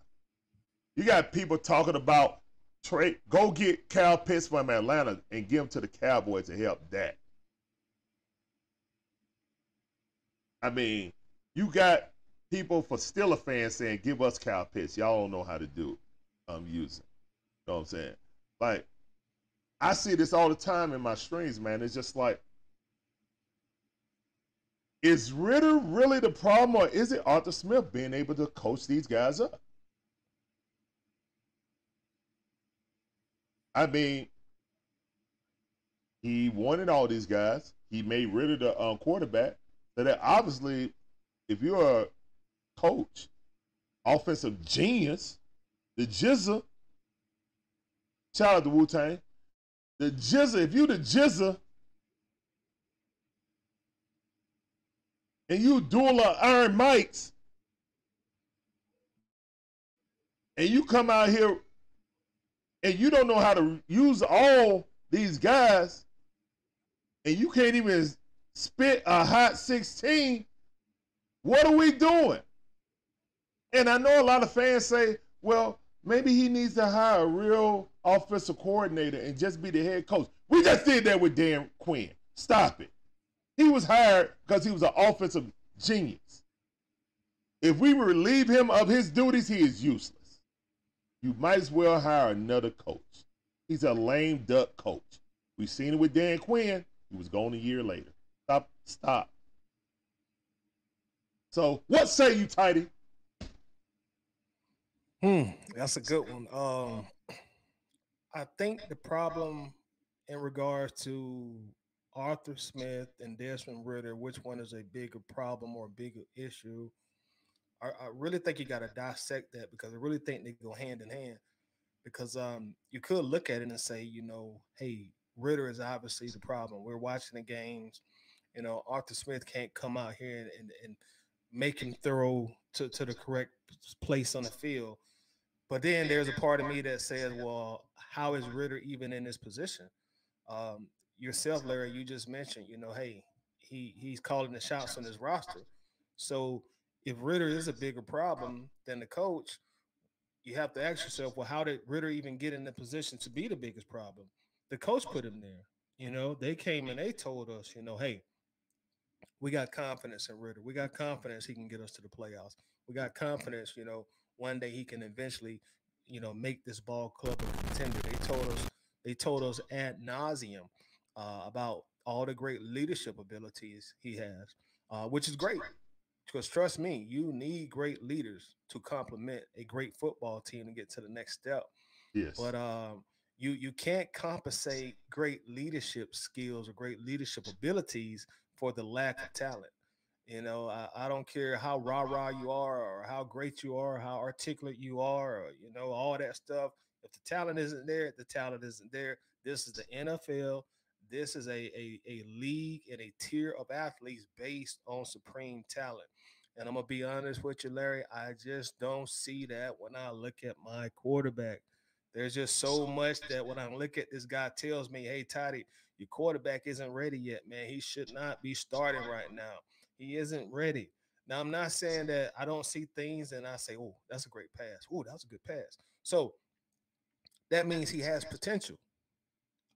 You got people talking about trade, go get Kyle Pitts from Atlanta and give him to the Cowboys to help that. I mean, you got people for Steeler fans saying, "Give us Kyle Pitts." Y'all don't know how to do it. I'm using. You know what I'm saying? Like, I see this all the time in my streams, man. It's just like, is Ridder really the problem, or is it Arthur Smith being able to coach these guys up? I mean, he wanted all these guys. He made Ridder the um, quarterback. So that obviously, if you're a coach, offensive genius, the Jizza, shout out to Wu Tang, the Jizza, if you the Jizza, and you dual uh, Iron Mics, and you come out here and you don't know how to use all these guys, and you can't even spit a hot 16, what are we doing? And I know a lot of fans say, well, maybe he needs to hire a real offensive coordinator and just be the head coach. We just did that with Dan Quinn. Stop it. He was hired because he was an offensive genius. If we relieve him of his duties, he is useless. You might as well hire another coach. He's a lame duck coach. We've seen it with Dan Quinn. He was gone a year later. Stop. Stop. So, what say you, Tidy? Hmm, that's a good one. Um, I think the problem in regards to Arthur Smith and Desmond Ridder, which one is a bigger problem or a bigger issue? I, I really think you got to dissect that because I really think they go hand in hand. Because um, you could look at it and say, you know, hey, Ridder is obviously the problem. We're watching the games. You know, Arthur Smith can't come out here and, and, and make him throw to, to the correct place on the field. But then there's a part of me that says, well, how is Ridder even in this position? Um, yourself, Larry, you just mentioned, you know, hey, he he's calling the shots on his roster. So if Ridder is a bigger problem than the coach, you have to ask yourself, well, how did Ridder even get in the position to be the biggest problem? the coach put him there. You know, they came and they told us, you know, hey, we got confidence in Ridder. We got confidence he can get us to the playoffs. We got confidence, you know, one day he can eventually, you know, make this ball club a contender. They told us, they told us ad nauseum uh, about all the great leadership abilities he has, uh, which is great. Because trust me, you need great leaders to complement a great football team to get to the next step. Yes. But um, you you can't compensate great leadership skills or great leadership abilities for the lack of talent. You know, I, I don't care how rah rah you are or how great you are, how articulate you are, or you know, all that stuff. If the talent isn't there, the talent isn't there. This is the NFL. This is a, a, a league and a tier of athletes based on supreme talent. And I'm gonna be honest with you, Larry. I just don't see that when I look at my quarterback. There's just so much that when I look at this guy tells me, hey, Toddy, your quarterback isn't ready yet, man. He should not be starting right now. He isn't ready. Now, I'm not saying that I don't see things and I say, oh, that's a great pass. Oh, that was a good pass. So that means he has potential.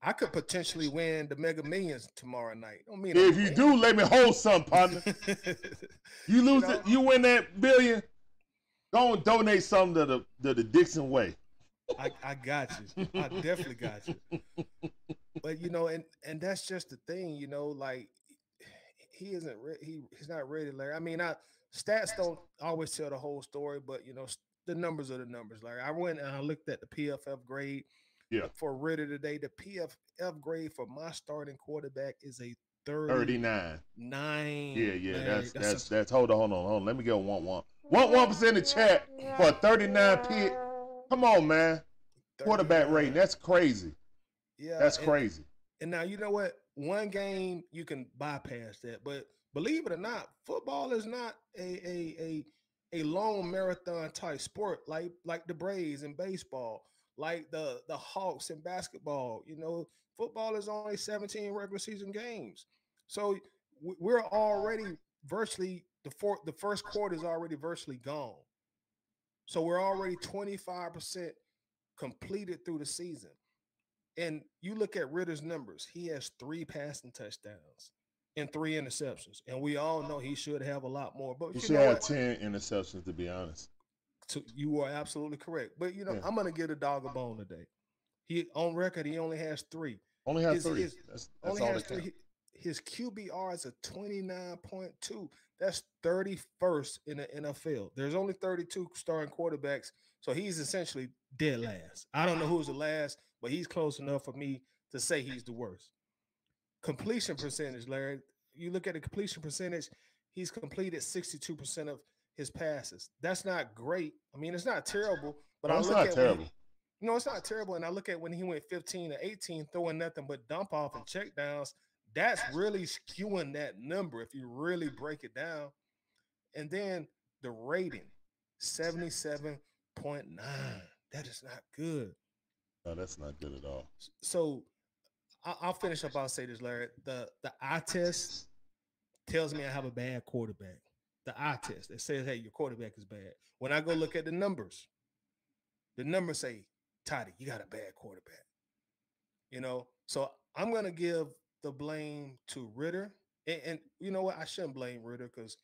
I could potentially win the Mega Millions tomorrow night. Don't mean if you do, let me hold some, partner. you lose know? it, you win that billion. Go and donate something to the to the Dixon Way. I, I got you. I definitely got you. But you know, and and that's just the thing, you know, like he isn't re- he he's not ready, Larry. I mean, I stats don't always tell the whole story, but you know, s- the numbers are the numbers, Larry. I went and I looked at the PFF grade Yeah. for Ridder today. The PFF grade for my starting quarterback is a 39. Nine. Yeah, yeah. Larry. That's that's a- that's hold on, hold on, hold on. Let me get one one. One one percent in the chat for a 39 pick. Come on, man. Quarterback rating. That's crazy. Yeah, That's and- crazy. And now you know what? One game you can bypass that, but believe it or not, football is not a a a, a long marathon type sport like like the Braves in baseball, like the the Hawks in basketball. You know, football is only 17 regular season games, so we're already virtually the fourth the first quarter is already virtually gone. So we're already 25% completed through the season. And you look at Ridder's numbers, he has three passing touchdowns and three interceptions. And we all know he should have a lot more. But you, should have what? 10 interceptions, to be honest. So you are absolutely correct. But you know, Yeah. I'm gonna get a dog a bone today. He on record, he only has three. Only have His- three. his- that's that's only all has three. His QBR is a 29.2. That's 31st in the NFL. There's only 32 starting quarterbacks. So he's essentially dead last. I don't know who's the last, but he's close enough for me to say he's the worst. Completion percentage, Larry. You look at the completion percentage, he's completed 62% of his passes. That's not great. I mean, it's not terrible, but No, I look not at when he- terrible. no, it's not terrible. And I look at when he went 15 to 18, throwing nothing but dump off and check downs. That's really skewing that number if you really break it down. And then the rating 77.9. That is not good. No, that's not good at all. So I- I'll finish up. I'll say this, Larry. The the eye test tells me I have a bad quarterback. The eye test that says, hey, your quarterback is bad. When I go look at the numbers, the numbers say, Toddy, you got a bad quarterback. You know, so I'm gonna give the blame to Ridder. And, and you know what? I shouldn't blame Ridder because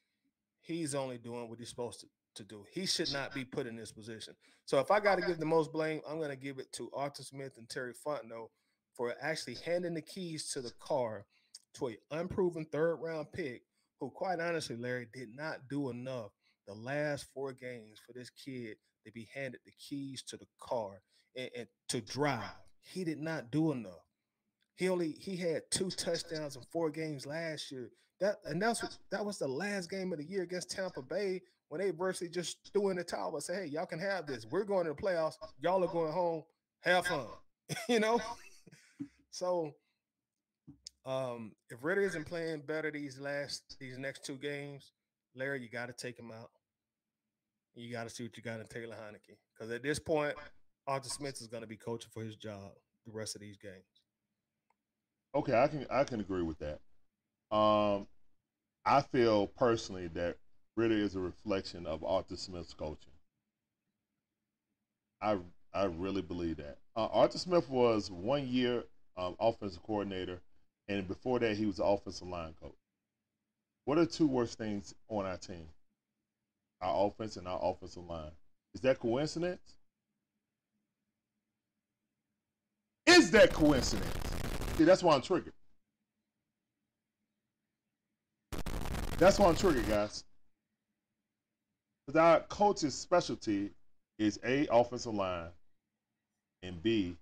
he's only doing what he's supposed to, to do. He should not be put in this position. So if I got to give the most blame, I'm going to give it to Arthur Smith and Terry Fontenot for actually handing the keys to the car to a unproven third round pick who, quite honestly, Larry, did not do enough the last four games for this kid to be handed the keys to the car and, and to drive. He did not do enough. He only he had two touchdowns in four games last year. That and that's what that was the last game of the year against Tampa Bay when they virtually just threw in the towel and said, "Hey, y'all can have this. We're going to the playoffs. Y'all are going home. Have fun." you know. So, um, if Ridder isn't playing better these last these next two games, Larry, you got to take him out. You got to see what you got in Taylor Heinicke because at this point, Arthur Smith is going to be coaching for his job the rest of these games. Okay, I can I can agree with that. Um, I feel personally that Ridder is a reflection of Arthur Smith's coaching. I I really believe that. Uh, Arthur Smith was one year um, offensive coordinator, and before that, he was the offensive line coach. What are two worst things on our team? Our offense and our offensive line. Is that coincidence? Is that coincidence? See, that's why I'm triggered. That's why I'm triggered, guys. Because our coach's specialty is A, offensive line, and B,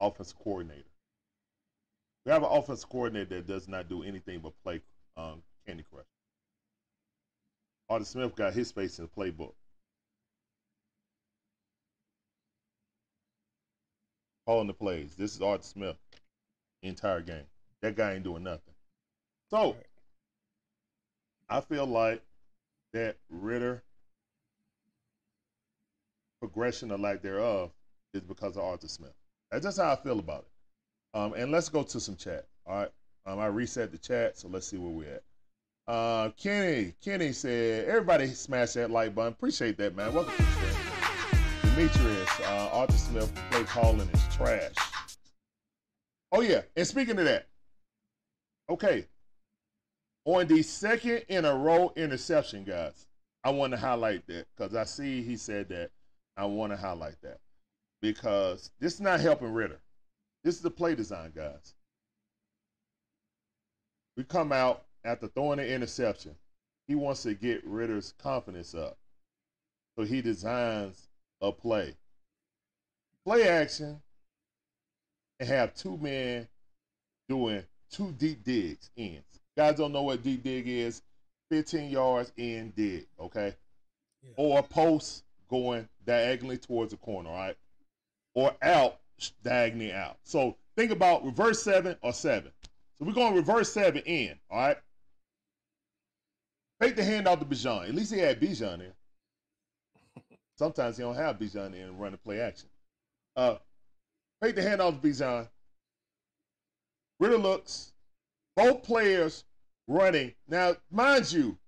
offensive coordinator. We have an offensive coordinator that does not do anything but play um, Candy Crush. Arthur Smith got his face in the playbook. Calling the plays. This is Arthur Smith entire game. That guy ain't doing nothing. So, I feel like that Ridder progression or lack thereof is because of Arthur Smith. That's just how I feel about it. Um, and let's go to some chat. All right. Um, I reset the chat, so let's see where we're at. Uh, Kenny, Kenny said, everybody smash that like button. Appreciate that, man. Welcome to the show. Demetrius, uh, Arthur Smith play calling is trash. Oh yeah, and speaking of that, okay, on the second in a row interception, guys, I want to highlight that because I see he said that. I want to highlight that because this is not helping Ridder. This is the play design, guys. We come out after throwing an interception. He wants to get Ridder's confidence up. So he designs a play. Play action and have two men doing two deep digs ends. Guys don't know what deep dig is. 15 yards in dig, okay? Yeah. Or post going diagonally towards the corner, right? Or out diagonally out. So think about reverse seven or seven. So we're going reverse seven in, all right? Take the hand out to Bijan. At least he had Bijan there. Sometimes he don't have Bijan in and run the play action. Uh, take the hand off Bijan. Ridder looks. Both players running. Now, mind you,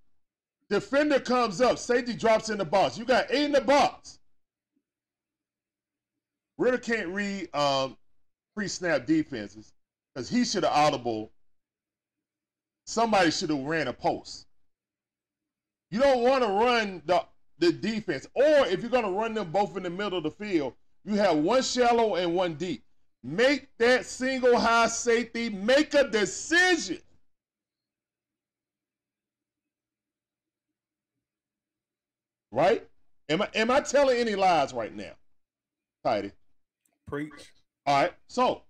defender comes up. Safety drops in the box. You got eight in the box. Ridder can't read um, pre-snap defenses because he should have audible. Somebody should have ran a post. You don't want to run the the defense, or if you're going to run them both in the middle of the field, you have one shallow and one deep. Make that single high safety make a decision. Right? Am I am I telling any lies right now? Tidy. Preach. All right. So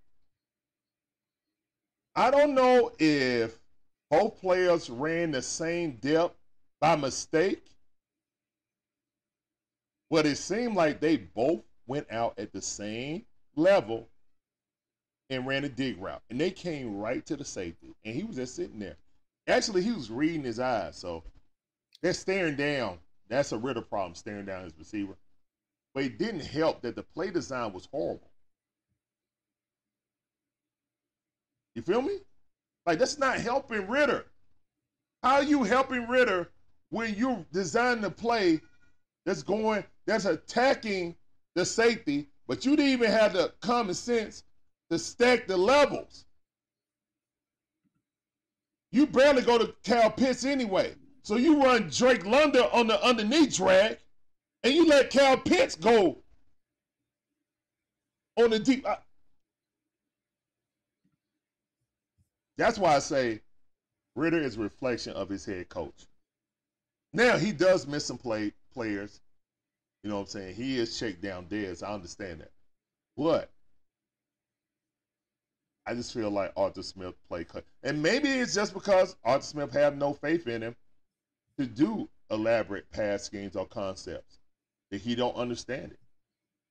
I don't know if both players ran the same depth by mistake, but it seemed like they both went out at the same level and ran a dig route. And they came right to the safety. And he was just sitting there. Actually, he was reading his eyes. So they're staring down. That's a Ridder problem, staring down his receiver. But it didn't help that the play design was horrible. You feel me? Like that's not helping Ridder. How are you helping Ridder when you're designing a play that's going, that's attacking the safety, but you didn't even have the common sense to stack the levels. You barely go to Kyle Pitts anyway. So you run Drake London on the underneath drag, and you let Kyle Pitts go on the deep. I- That's why I say Ridder is a reflection of his head coach. Now he does miss some play players. You know what I'm saying? He is checked down dead. I understand that. But I just feel like Arthur Smith played cut. And maybe it's just because Arthur Smith have no faith in him to do elaborate pass schemes or concepts. That he don't understand it.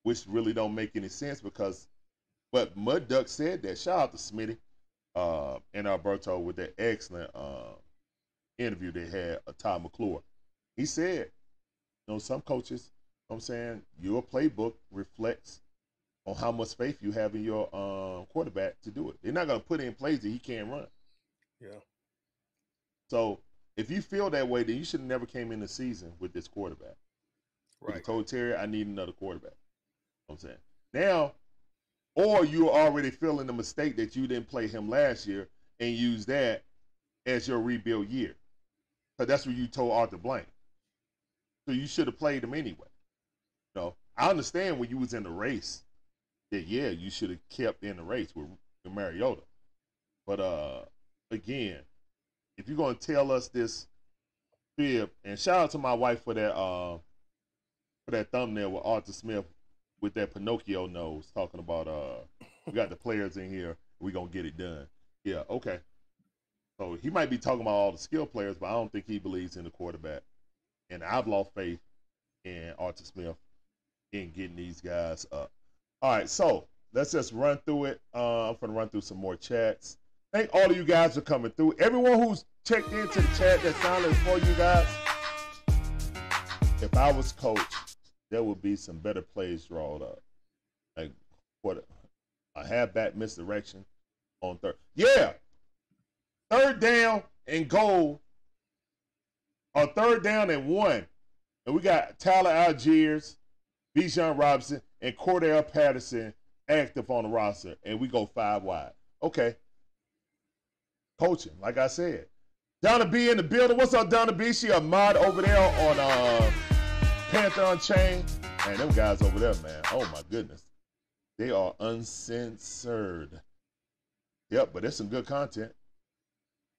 Which really don't make any sense because but Mud Duck said that. Shout out to Smitty uh, and Alberto with that excellent uh, interview they had of Todd McClure. He said, you know, some coaches, I'm saying, your playbook reflects on how much faith you have in your um, quarterback to do it. They're not going to put in plays that he can't run. Yeah. So if you feel that way, then you should have never came in the season with this quarterback. Right. Told Terry, I need another quarterback. You know I'm saying. Now, or you're already feeling the mistake that you didn't play him last year and use that as your rebuild year. Because that's what you told Arthur Blank. So you should have played him anyway. You know, I understand when you was in the race that yeah, you should have kept in the race with, with Mariota. But uh again, if you're gonna tell us this fib, and shout out to my wife for that uh for that thumbnail with Arthur Smith with that Pinocchio nose talking about uh we got the players in here, we're gonna get it done. Yeah, okay. So he might be talking about all the skill players, but I don't think he believes in the quarterback. And I've lost faith in Arthur Smith in getting these guys up. All right, so let's just run through it. Uh, I'm gonna run through some more chats. Thank all of you guys for coming through. Everyone who's checked into the chat that's silent for you guys. If I was coach, there would be some better plays drawn up. Like what a halfback misdirection on third. Yeah. Third down and goal. Or third down and one. And we got Tyler Allgeier, Bijan Robinson, and Cordarrelle Patterson active on the roster. And we go five wide. Okay. Coaching, like I said. Donna B in the building. What's up, Donna B? She a mod over there on uh Panther Unchained. Man, them guys over there, man. Oh my goodness. They are uncensored. Yep, but there's some good content.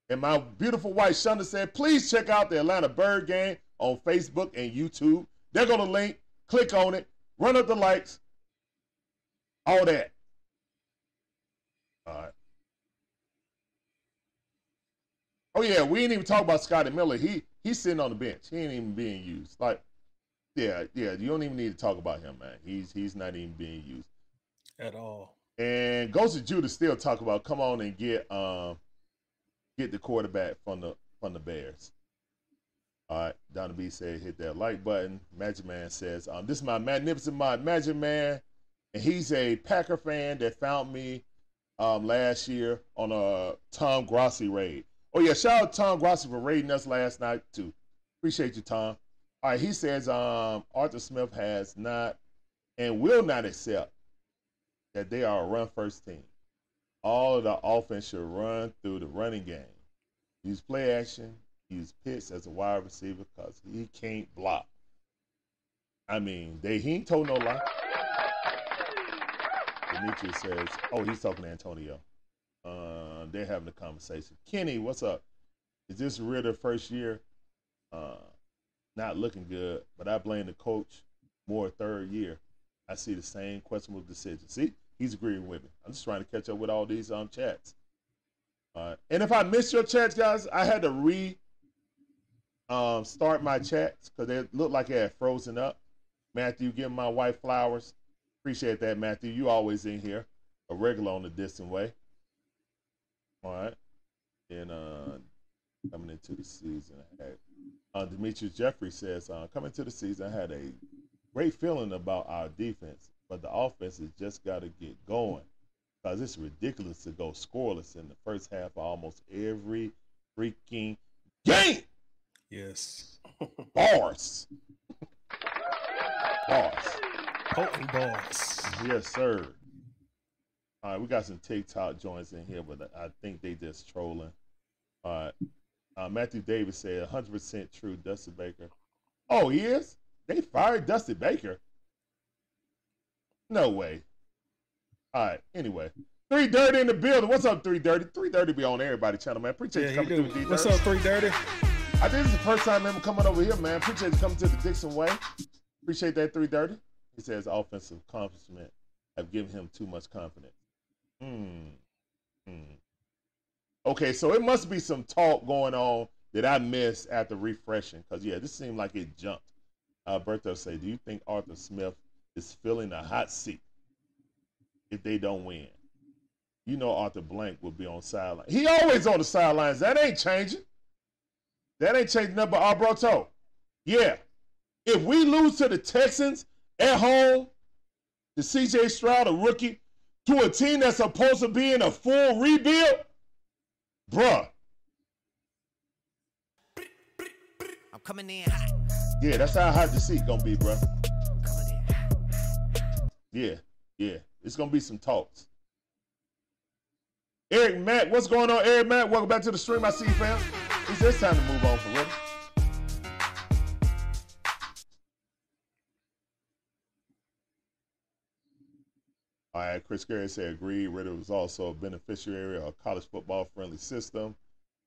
And my beautiful wife Shonda said, please check out the Atlanta Bird Gang on Facebook and YouTube. They're gonna link, click on it, run up the likes, all that. All right. Oh yeah, we ain't even talk about Scotty Miller. He he's sitting on the bench. He ain't even being used. Like, yeah, yeah. You don't even need to talk about him, man. He's he's not even being used at all. And Ghost of Judah still talk about come on and get um get the quarterback from the from the Bears. All right, Donna B said hit that like button. Magic Man says, um, this is my magnificent mod, Magic Man, and he's a Packer fan that found me um last year on a Tom Grossi raid. Oh yeah, shout out Tom Grossi for raiding us last night too. Appreciate you, Tom. All right, he says um Arthur Smith has not and will not accept that they are a run first team. All of the offense should run through the running game. Use play action, use Pitts as a wide receiver because he can't block. I mean, they he ain't told no lie. Demetrius says, oh, he's talking to Antonio. Uh, they're having a conversation. Kenny, what's up? Is this Ridder first year? Uh, not looking good, but I blame the coach more third year. I see the same questionable decision. See, he's agreeing with me. I'm just trying to catch up with all these um chats. Right. And if I missed your chats, guys, I had to re um start my chats because they looked like they had frozen up. Matthew, giving my wife flowers. Appreciate that, Matthew. You always in here. A regular on the Dixon Way. All right. And uh coming into the season, I had uh, Demetrius Jeffrey says, uh, coming to the season, I had a great feeling about our defense, but the offense has just got to get going because it's ridiculous to go scoreless in the first half of almost every freaking game. Yes. Bars. Bars. Potent bars. Yes, sir. All right, we got some TikTok joints in here, but I think they just trolling. All right. Uh, Matthew Davis said 100% true, Dusty Baker. Oh, he is? They fired Dusty Baker? No way. All right, anyway. Three Dirty in the building. What's up, Three Dirty? Three Dirty be on everybody channel, man. Appreciate Yeah, you coming through, D What's up, Three Dirty? I think this is the first time ever coming over here, man. Appreciate you coming to the Dixon Way. Appreciate that 330. He says offensive accomplishment have given him too much confidence. Hmm. Hmm. Okay, so it must be some talk going on that I missed after refreshing. Because, yeah, this seemed like it jumped. Alberto say, do you think Arthur Smith is filling a hot seat if they don't win? You know Arthur Blank will be on sideline. He always on the sidelines. That ain't changing. That ain't changing nothing but Alberto. Yeah. If we lose to the Texans at home, the CJ Stroud, a rookie, to a team that's supposed to be in a full rebuild, bruh, I'm coming in hot. yeah, that's how hot the seat gonna be, bruh. Coming in hot. Yeah, yeah, it's gonna be some talks. Eric Matt, what's going on, Eric Matt? Welcome back to the stream. I see you, fam. It's time to move on for real. All right, Chris Gary said agree. Ridder was also a beneficiary of a college football friendly system.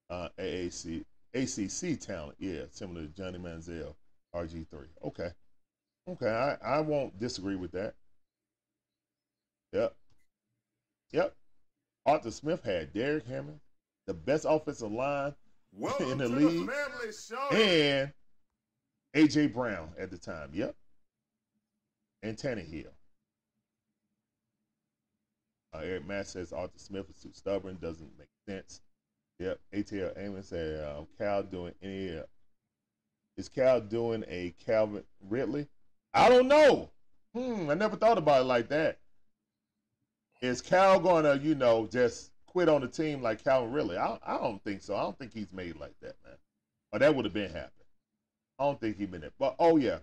Uh, AAC, ACC talent, yeah, similar to Johnny Manziel, RG3. Okay. Okay, I, I won't disagree with that. Yep. Yep. Arthur Smith had Derek Hammond, the best offensive line Welcome in the league, the and AJ Brown at the time. Yep. And Tannehill. Uh, Eric Matt says Arthur Smith is too stubborn, doesn't make sense. Yep. ATL Amos said um, Cal doing any. Uh, is Cal doing a Calvin Ridley? I don't know. Hmm. I never thought about it like that. Is Cal gonna, you know, just quit on the team like Calvin Ridley? I, I don't think so. I don't think he's made like that, man. Or that would have been happening. I don't think he meant it. But oh yeah.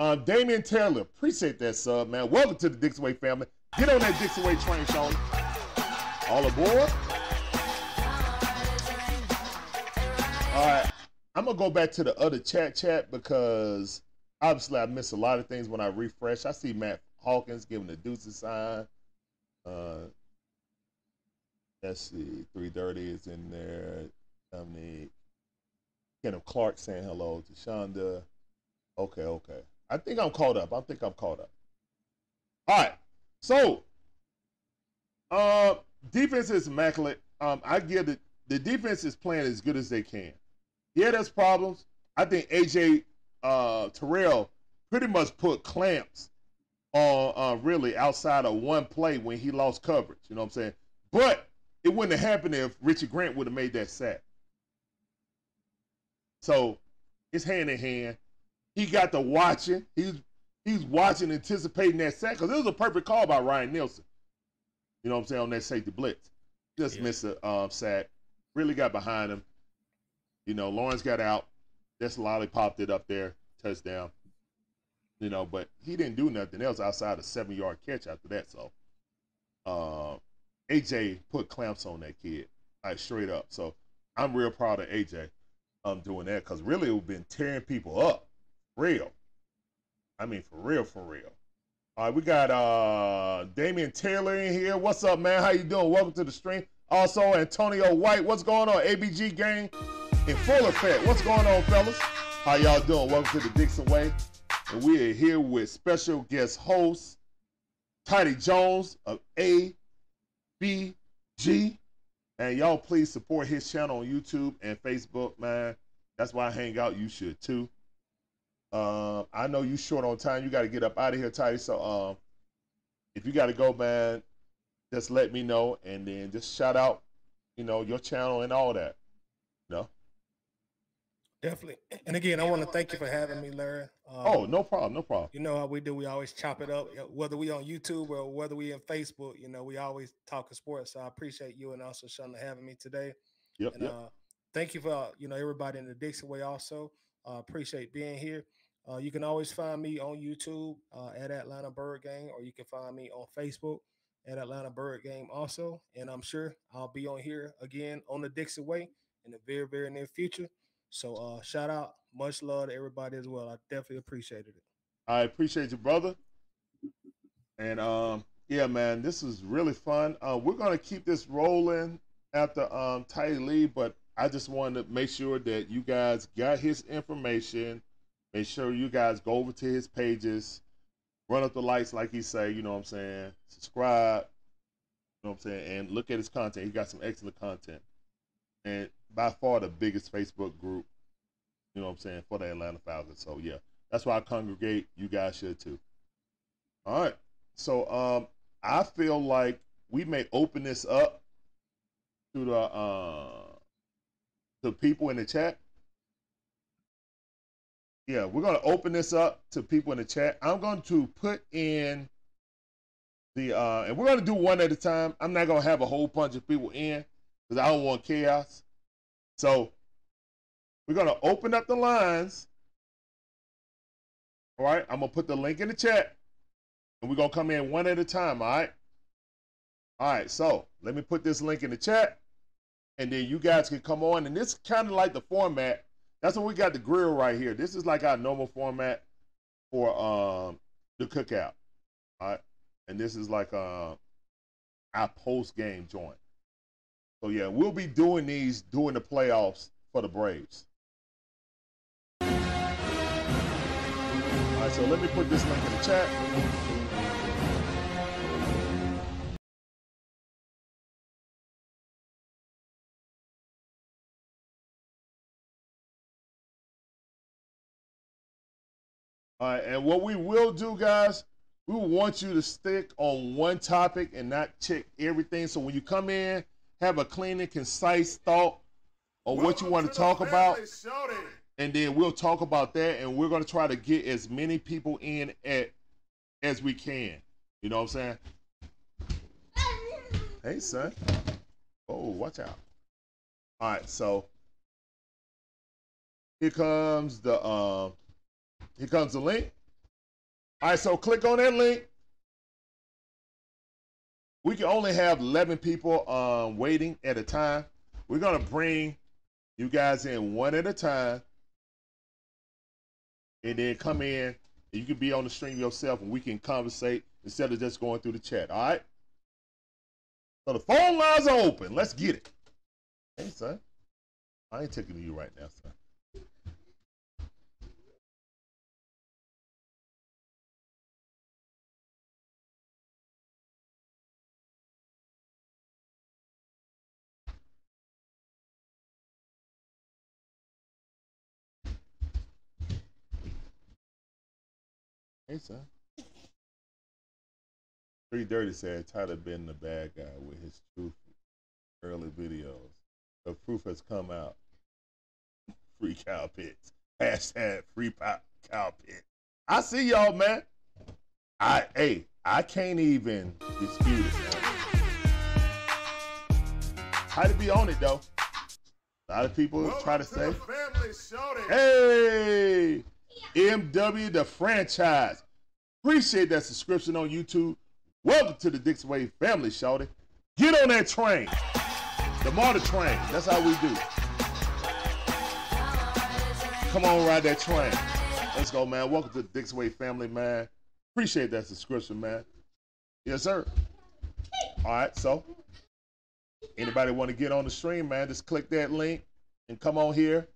Um, Damian Taylor, appreciate that sub, man. Welcome to the Dixon Way family. Get on that Dixon Way train, Sean. All aboard. All right. I'm gonna go back to the other chat chat because obviously I miss a lot of things when I refresh. I see Matt Hawkins giving the deuces sign. Uh, let's see, 330 is in there. Dominique. Kenneth Clark saying hello to Shonda. Okay, okay. I think I'm caught up. I think I'm caught up. All right. So, uh, defense is immaculate. Um, I give it. The defense is playing as good as they can. Yeah, there's problems. I think AJ uh, Terrell pretty much put clamps on uh, really outside of one play when he lost coverage. You know what I'm saying? But it wouldn't have happened if Richard Grant would have made that sack. So it's hand in hand. He got to watching. He's he's watching, anticipating that sack because it was a perfect call by Ryan Nielsen. You know what I'm saying on that safety blitz. Just Yeah. missed a um, sack. Really got behind him. You know, Lawrence got out. Just lollipopped it up there, touchdown. You know, but he didn't do nothing else outside a seven yard catch after that. So, uh, AJ put clamps on that kid, like straight up. So, I'm real proud of AJ um doing that because really we've been tearing people up, real. I mean, for real, for real. All right, we got uh Damian Taylor in here. What's up, man? How you doing? Welcome to the stream. Also, Antonio White. What's going on? ABG gang in full effect. What's going on, fellas? How y'all doing? Welcome to the Dixon Way. And we are here with special guest host, Tidy Jones of ABG. And y'all please support his channel on YouTube and Facebook, man. That's why I hang out. You should too. Uh, I know you short on time. You got to get up out of here, Tidy. So um, if you got to go, man, just let me know, and then just shout out, you know, your channel and all that. No. Definitely. And again, I want to thank you for having me, Larry. Um, Oh, no problem. No problem. You know how we do. We always chop it up, whether we on YouTube or whether we in Facebook. You know, we always talking sports. So I appreciate you and also Shonda having me today. Yep. And yep. uh, thank you for uh, you know everybody in the Dixon Way. Also, uh, appreciate being here. Uh, you can always find me on YouTube uh, at Atlanta Bird Gang, or you can find me on Facebook at Atlanta Bird Gang also. And I'm sure I'll be on here again on the Dixon Way in the very very near future. So uh, shout out, much love to everybody as well. I definitely appreciated it. I appreciate you, brother. And um, yeah, man, this is really fun. Uh, we're gonna keep this rolling after um Ty Lee, but I just wanted to make sure that you guys got his information. Make sure you guys go over to his pages, run up the lights like he say. You know what I'm saying? Subscribe. You know what I'm saying? And look at his content. He got some excellent content, and by far the biggest Facebook group. You know what I'm saying for the Atlanta Falcons. So yeah, that's why I congregate. You guys should too. All right. So um, I feel like we may open this up to the uh, to people in the chat. Yeah, we're gonna open this up to people in the chat. I'm going to put in the uh, and we're gonna do one at a time. I'm not gonna have a whole bunch of people in because I don't want chaos. So we're gonna open up the lines. All right, I'm gonna put the link in the chat, and we're gonna come in one at a time. All right, All right, so let me put this link in the chat, and then you guys can come on. And this is kind of like the format. That's what we got the grill right here. This is like our normal format for um the cookout. All right, and this is like uh, our post game joint. So yeah, we'll be doing these during the playoffs for the Braves. All right, so let me put this link in the chat. All right, and what we will do, guys, we want you to stick on one topic and not check everything. So when you come in, have a clean and concise thought on what you want to talk about, and then we'll talk about that. And we're going to try to get as many people in at as we can. You know what I'm saying? Hey, son. Oh, watch out. All right, so here comes the um. Here comes the link. All right, so click on that link. We can only have 11 people um, waiting at a time. We're going to bring you guys in one at a time and then come in. you can be on the stream yourself and we can conversate instead of just going through the chat. All right? So the phone lines are open. Let's get it. Hey, son. I ain't taking you right now, son. Hey, son. Pretty Dirty said Tyler been the bad guy with his truth early videos. The proof has come out. Free Kyle Pitts. Hashtag free cow pit. I see y'all, man. I hey, I can't even dispute it. Man. How to be on it though. A lot of people Welcome try to, to say, "Hey, MW the franchise. Appreciate that subscription on YouTube. Welcome to the Dixon Way family, shouty. Get on that train. The MARTA train. That's how we do. Come on, ride that train. Let's go, man. Welcome to the Dixon Way family, man. Appreciate that subscription, man. Yes, sir. All right, so anybody want to get on the stream, man, just click that link and come on here.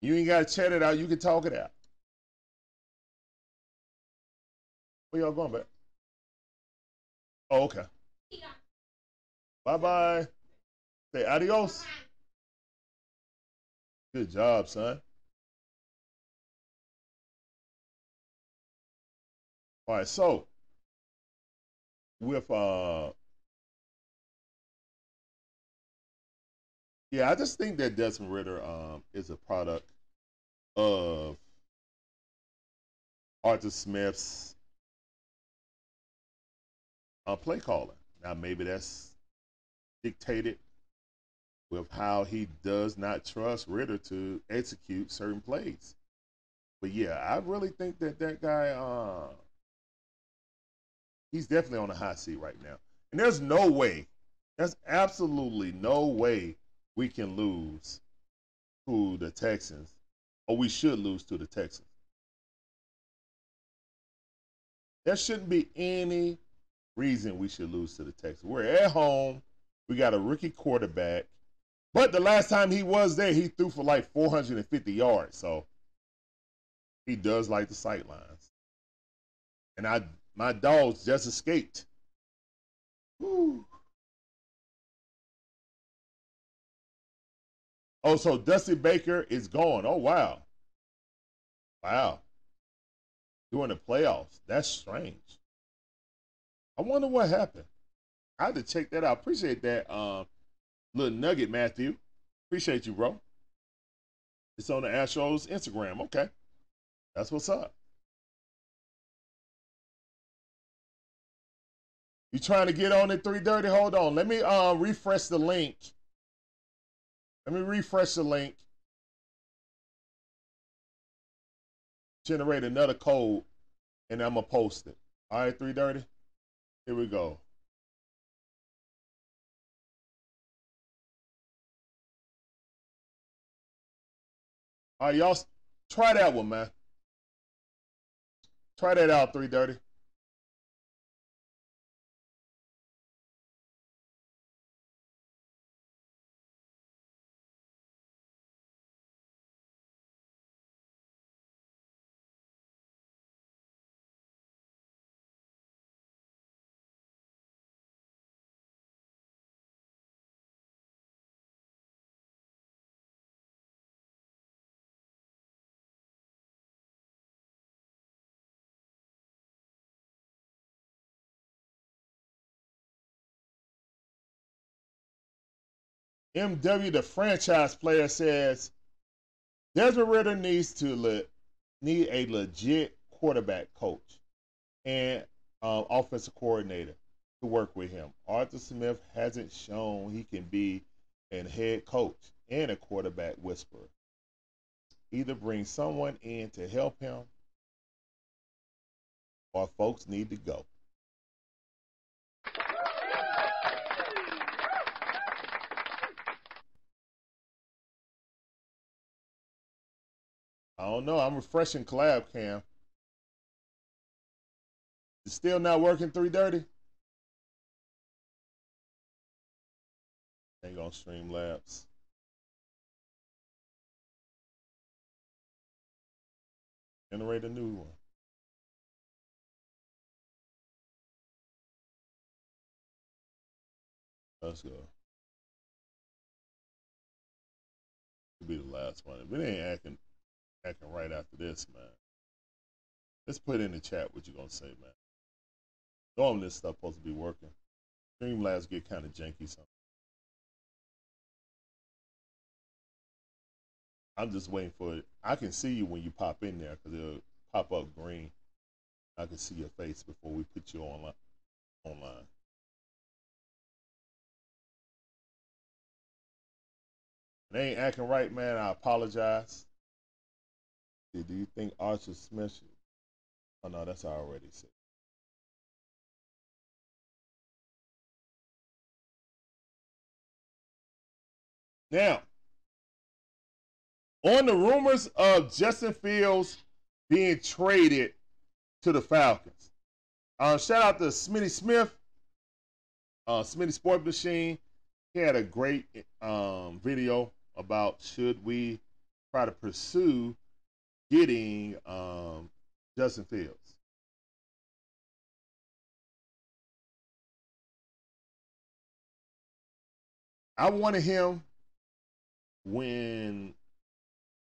You ain't got to chat it out. You can talk it out. Where y'all going back? Oh, okay. Bye bye. Say adios. Good job, son. All right, so with uh yeah, I just think that Desmond Ridder um is a product of Arthur Smith's uh, play calling. Now, maybe that's dictated with how he does not trust Ridder to execute certain plays. But yeah, I really think that that guy, uh, he's definitely on a hot seat right now. And there's no way, there's absolutely no way we can lose to the Texans, or we should lose to the Texans. There shouldn't be any reason we should lose to the Texans. We're at home. We got a rookie quarterback. But the last time he was there, he threw for like 450 yards. So he does like the sight lines. And I my dogs just escaped. Oh, so Dusty Baker is gone. Oh wow. Wow. During the playoffs. That's strange. I wonder what happened. I had to check that out. Appreciate that um, little nugget, Matthew. Appreciate you, bro. It's on the Astros Instagram. Okay. That's what's up. You trying to get on at 330? Hold on. Let me uh, refresh the link. Let me refresh the link. Generate another code, and I'm to post it. All right, 330? Here we go. All right, y'all, try that one, man. Try that out, 330. MW, the franchise player, says Desmond Ridder needs to le- need a legit quarterback coach and um, offensive coordinator to work with him. Arthur Smith hasn't shown he can be a head coach and a quarterback whisperer. Either bring someone in to help him, or folks need to go. I don't know. I'm refreshing collab cam. It's still not working 330. Ain't gonna stream labs. Generate a new one. Let's go. Could be the last one. If it ain't acting acting right after this, man. Let's put in the chat what you're gonna say, man. Normally this stuff supposed to be working. Streamlabs get kind of janky sometimes. I'm just waiting for it. I can see you when you pop in there because it'll pop up green. I can see your face before we put you online. Online. It ain't acting right, man. I apologize. Do you think Arthur Smith should? Oh no, that's already said. Now, on the rumors of Justin Fields being traded to the Falcons. Uh, shout out to Smitty Smith, uh, Smitty Sport Machine. He had a great um, video about should we try to pursue getting um, Justin Fields. I wanted him when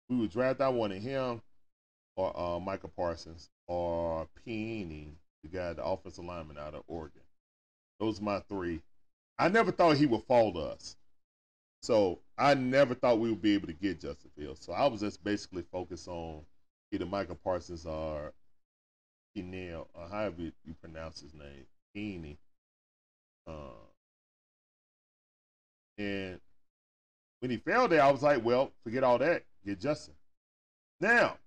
we were drafted. I wanted him or uh, Micah Parsons or Penei, the guy, the offensive lineman out of Oregon. Those are my three. I never thought he would fall to us. So I never thought we would be able to get Justin Fields. So I was just basically focused on either Micah Parsons or Kenil, or however you pronounce his name, Heaney. Uh, and when he failed there, I was like, well, forget all that. Get Justin. Now,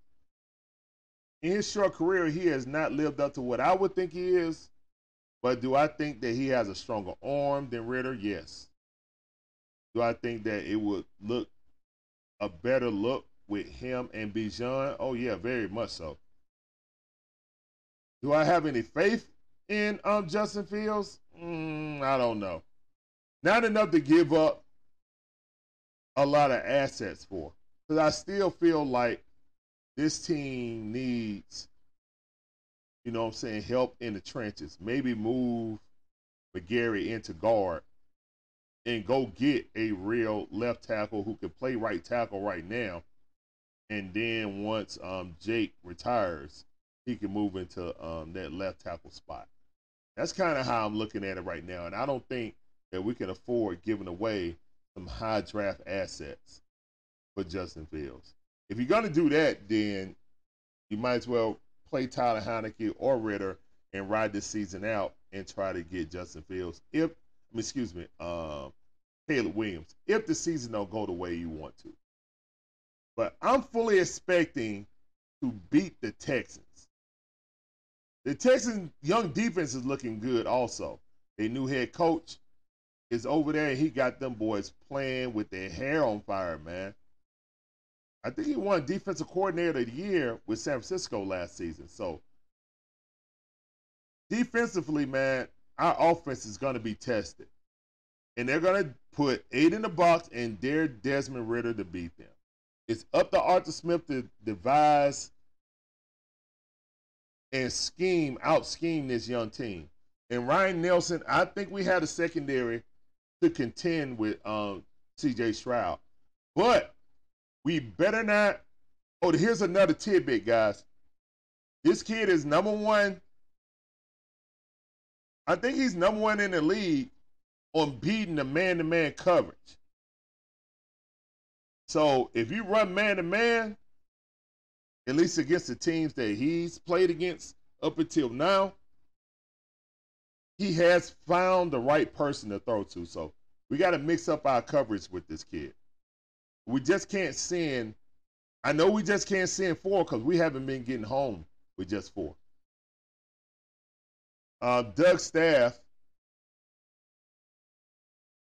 in his short career, he has not lived up to what I would think he is. But do I think that he has a stronger arm than Ridder? Yes. Do I think that it would look a better look with him and Bijan? Oh yeah, very much so. Do I have any faith in um, Justin Fields? Mm, I don't know. Not enough to give up a lot of assets for. Because I still feel like this team needs, you know what I'm saying, help in the trenches. Maybe move McGary into guard and go get a real left tackle who can play right tackle right now. And then once um, Jake retires, he can move into um, that left tackle spot. That's kind of how I'm looking at it right now. And I don't think that we can afford giving away some high draft assets for Justin Fields. If you're going to do that, then you might as well play Tyler Heinicke or Ridder and ride this season out and try to get Justin Fields. If excuse me, uh, Caleb Williams, if the season don't go the way you want to. But I'm fully expecting to beat the Texans. The Texans' young defense is looking good also. Their new head coach is over there and he got them boys playing with their hair on fire, man. I think he won defensive coordinator of the year with San Francisco last season. So defensively, man, our offense is going to be tested. And they're going to put eight in the box and dare Desmond Ridder to beat them. It's up to Arthur Smith to devise and scheme, out scheme this young team. And Ryan Nielsen, I think we had a secondary to contend with um, CJ Stroud. But we better not. Oh, here's another tidbit, guys. This kid is number one. I think he's number one in the league on beating the man to man coverage. So if you run man to man, at least against the teams that he's played against up until now, he has found the right person to throw to. So we got to mix up our coverage with this kid. We just can't send. I know we just can't send four because we haven't been getting home with just four. Uh, Doug Staff.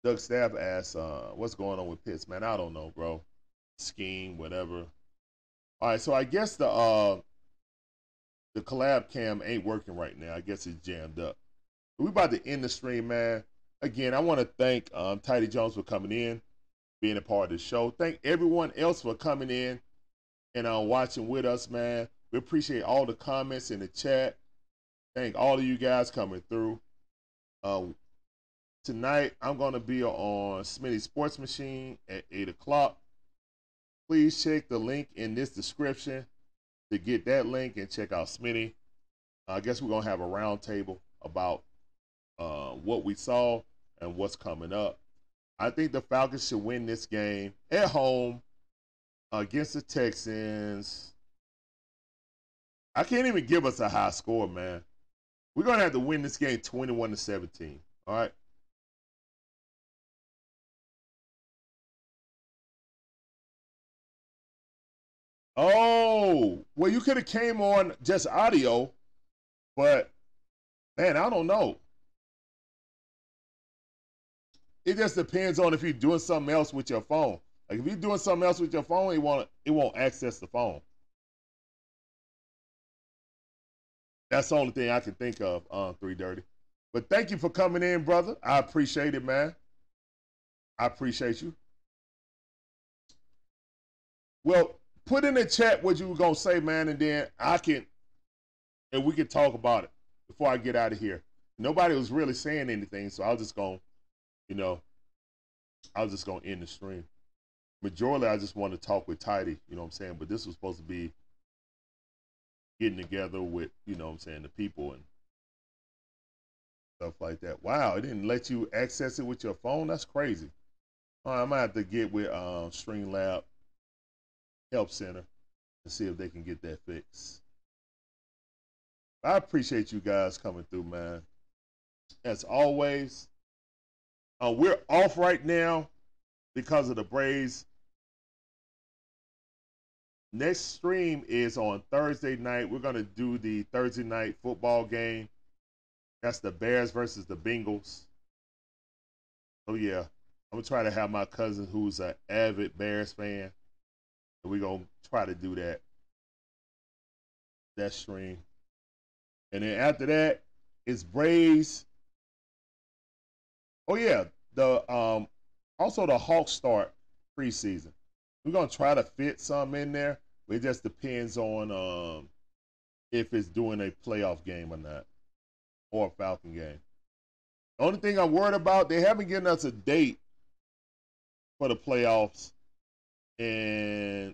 Doug Staff asks, uh, "What's going on with Pitts, man? I don't know, bro. Scheme, whatever." All right, so I guess the uh, the collab cam ain't working right now. I guess it's jammed up. We about to end the stream, man. Again, I want to thank um, Tidy Jones for coming in being a part of the show. Thank everyone else for coming in and uh, watching with us, man. We appreciate all the comments in the chat. Thank all of you guys coming through. Uh, tonight, I'm going to be on Smitty Sports Machine at 8 o'clock. Please check the link in this description to get that link and check out Smitty. I guess we're going to have a roundtable about uh, what we saw and what's coming up. I think the Falcons should win this game at home against the Texans. I can't even give us a high score, man. We're gonna have to win this game 21 to 17. All right. Oh, well, you could have came on just audio, but man, I don't know. It just depends on if you're doing something else with your phone. Like if you're doing something else with your phone, it won't it won't access the phone. That's the only thing I can think of on Three Dirty. But thank you for coming in, brother. I appreciate it, man. I appreciate you. Well, put in the chat what you were gonna say, man, and then I can and we can talk about it before I get out of here. Nobody was really saying anything, so I was just gonna you know, I was just gonna end the stream. Majorly, I just want to talk with Tidy, you know what I'm saying? But this was supposed to be getting together with, you know what I'm saying, the people and stuff like that. Wow, it didn't let you access it with your phone? That's crazy. Right, I might have to get with um, Streamlab Help Center and see if they can get that fixed. I appreciate you guys coming through, man. As always, uh, we're off right now because of the Braves. Next stream is on Thursday night. We're going to do the Thursday night football game. That's the Bears versus the Bengals. Oh, yeah. I'm going to try to have my cousin who's an avid Bears fan. We're going to try to do that. That stream. And then after that, it's Braves Oh yeah, the um also the Hawks start preseason. We're gonna try to fit some in there. It just depends on um if it's doing a playoff game or not, or a Falcon game. The only thing I'm worried about, they haven't given us a date for the playoffs and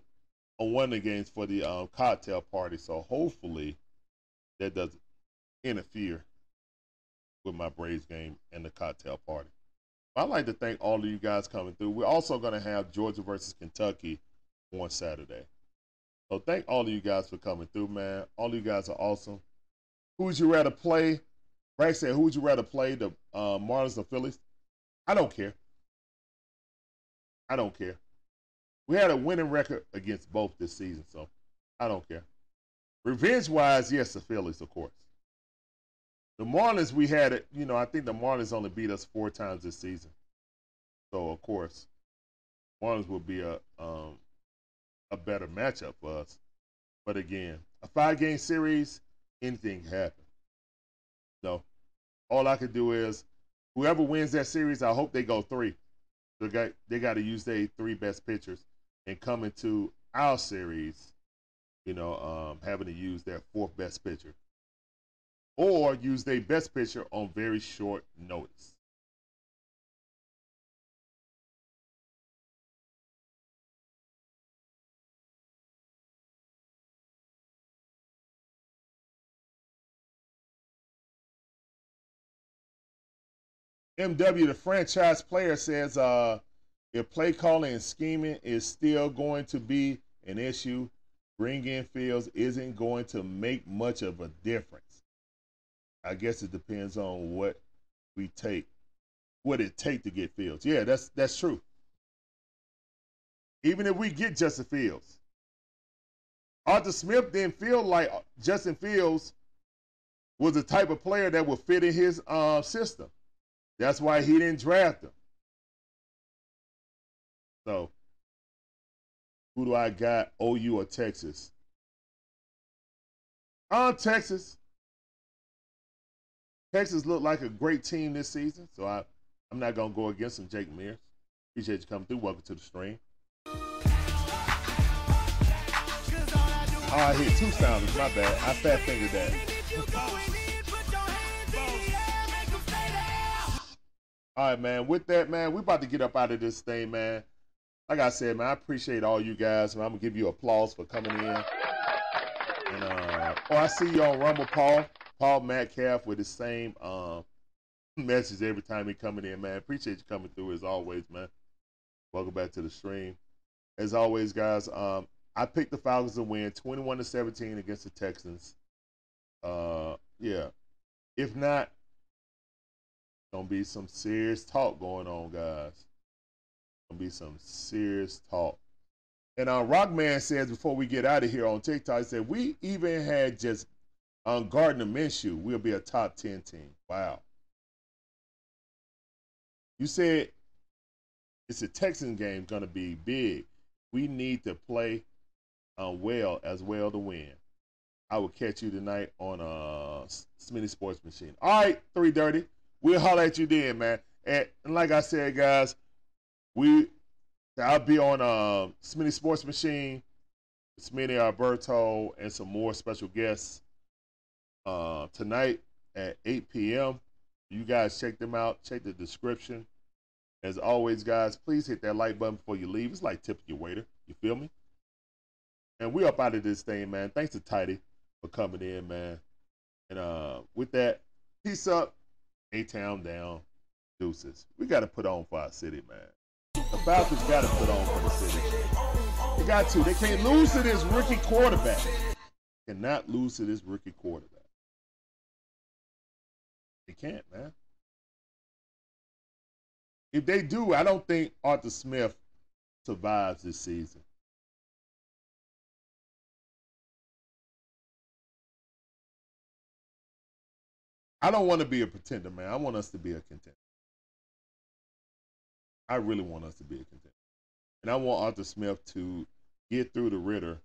on one games for the um, cocktail party. So hopefully that doesn't interfere with my Braves game and the cocktail party. I'd like to thank all of you guys coming through. We're also going to have Georgia versus Kentucky on Saturday. So thank all of you guys for coming through, man. All of you guys are awesome. Who would you rather play? Bragg said, who would you rather play, the uh, Marlins or Phillies? I don't care. I don't care. We had a winning record against both this season, so I don't care. Revenge wise, yes, the Phillies, of course. The Marlins, we had it. You know, I think the Marlins only beat us four times this season. So of course, Marlins will be a um, a better matchup for us. But again, a five game series, anything can happen. So all I can do is whoever wins that series, I hope they go three. They got they got to use their three best pitchers and come into our series, you know, um, having to use their fourth best pitcher or use their best pitcher on very short notice. MW, the franchise player, says uh, if play calling and scheming is still going to be an issue, bring in Fields isn't going to make much of a difference. I guess it depends on what we take, what it take to get Fields. Yeah, that's that's true. Even if we get Justin Fields, Arthur Smith didn't feel like Justin Fields was the type of player that would fit in his uh, system. That's why he didn't draft him. So, who do I got? OU or Texas? On Texas. Texas looked like a great team this season, so I, I'm not gonna go against them. Jake Mears, appreciate you coming through. Welcome to the stream. Oh, I hit two sounders. My bad. I fat fingered that. All right, man. With that, man, we about to get up out of this thing, man. Like I said, man, I appreciate all you guys, and I'm gonna give you applause for coming in. And uh, oh, I see you on Rumble, Paul. Paul Metcalf with the same um, message every time he coming in, man. Appreciate you coming through as always, man. Welcome back to the stream. As always, guys, um, I picked the Falcons to win 21 to 17 against the Texans. Uh, yeah. If not, Gonna be some serious talk going on, guys. Gonna be some serious talk. And uh, Rockman says before we get out of here on TikTok, he said we even had just on um, Gardner Minshew, we'll be a top ten team. Wow. You said it's a Texan game gonna be big. We need to play um, well as well to win. I will catch you tonight on uh Smitty Sports Machine. All right, three dirty. We'll holler at you then, man. And, and like I said, guys, we I'll be on uh, Smitty Sports Machine, Smitty Alberto, and some more special guests uh, tonight at 8 p.m. You guys check them out. Check the description. As always, guys, please hit that like button before you leave. It's like tipping your waiter. You feel me? And we up out of this thing, man. Thanks to Tidy for coming in, man. And uh, with that, peace up. A Town down, deuces. We got to put on for our city, man. The Falcons got to put on for the city. They got to. They can't lose to this rookie quarterback. Cannot lose to this rookie quarterback. They can't, man. If they do, I don't think Arthur Smith survives this season. I don't want to be a pretender, man. I want us to be a contender. I really want us to be a contender. And I want Arthur Smith to get through the Ridder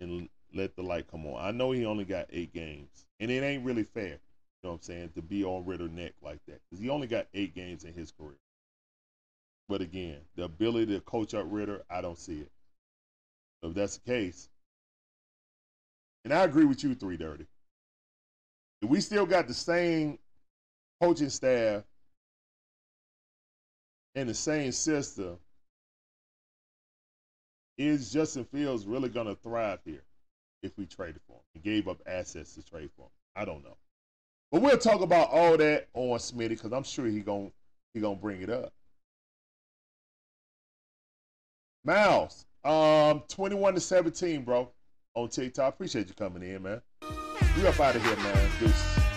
and let the light come on. I know he only got eight games, and it ain't really fair, know what I'm saying, to be on Ridder neck like that because he only got eight games in his career. But again, the ability to coach up Ridder, I don't see it. So if that's the case, and I agree with you, Three Dirty. If we still got the same coaching staff and the same system, is Justin Fields really going to thrive here if we traded for him and gave up assets to trade for him? I don't know. But we'll talk about all that on Smitty because I'm sure he going he gonna bring it up. Miles, um, 21 to 17, bro, on TikTok. Appreciate you coming in, man. We up out of here, man. Deuces.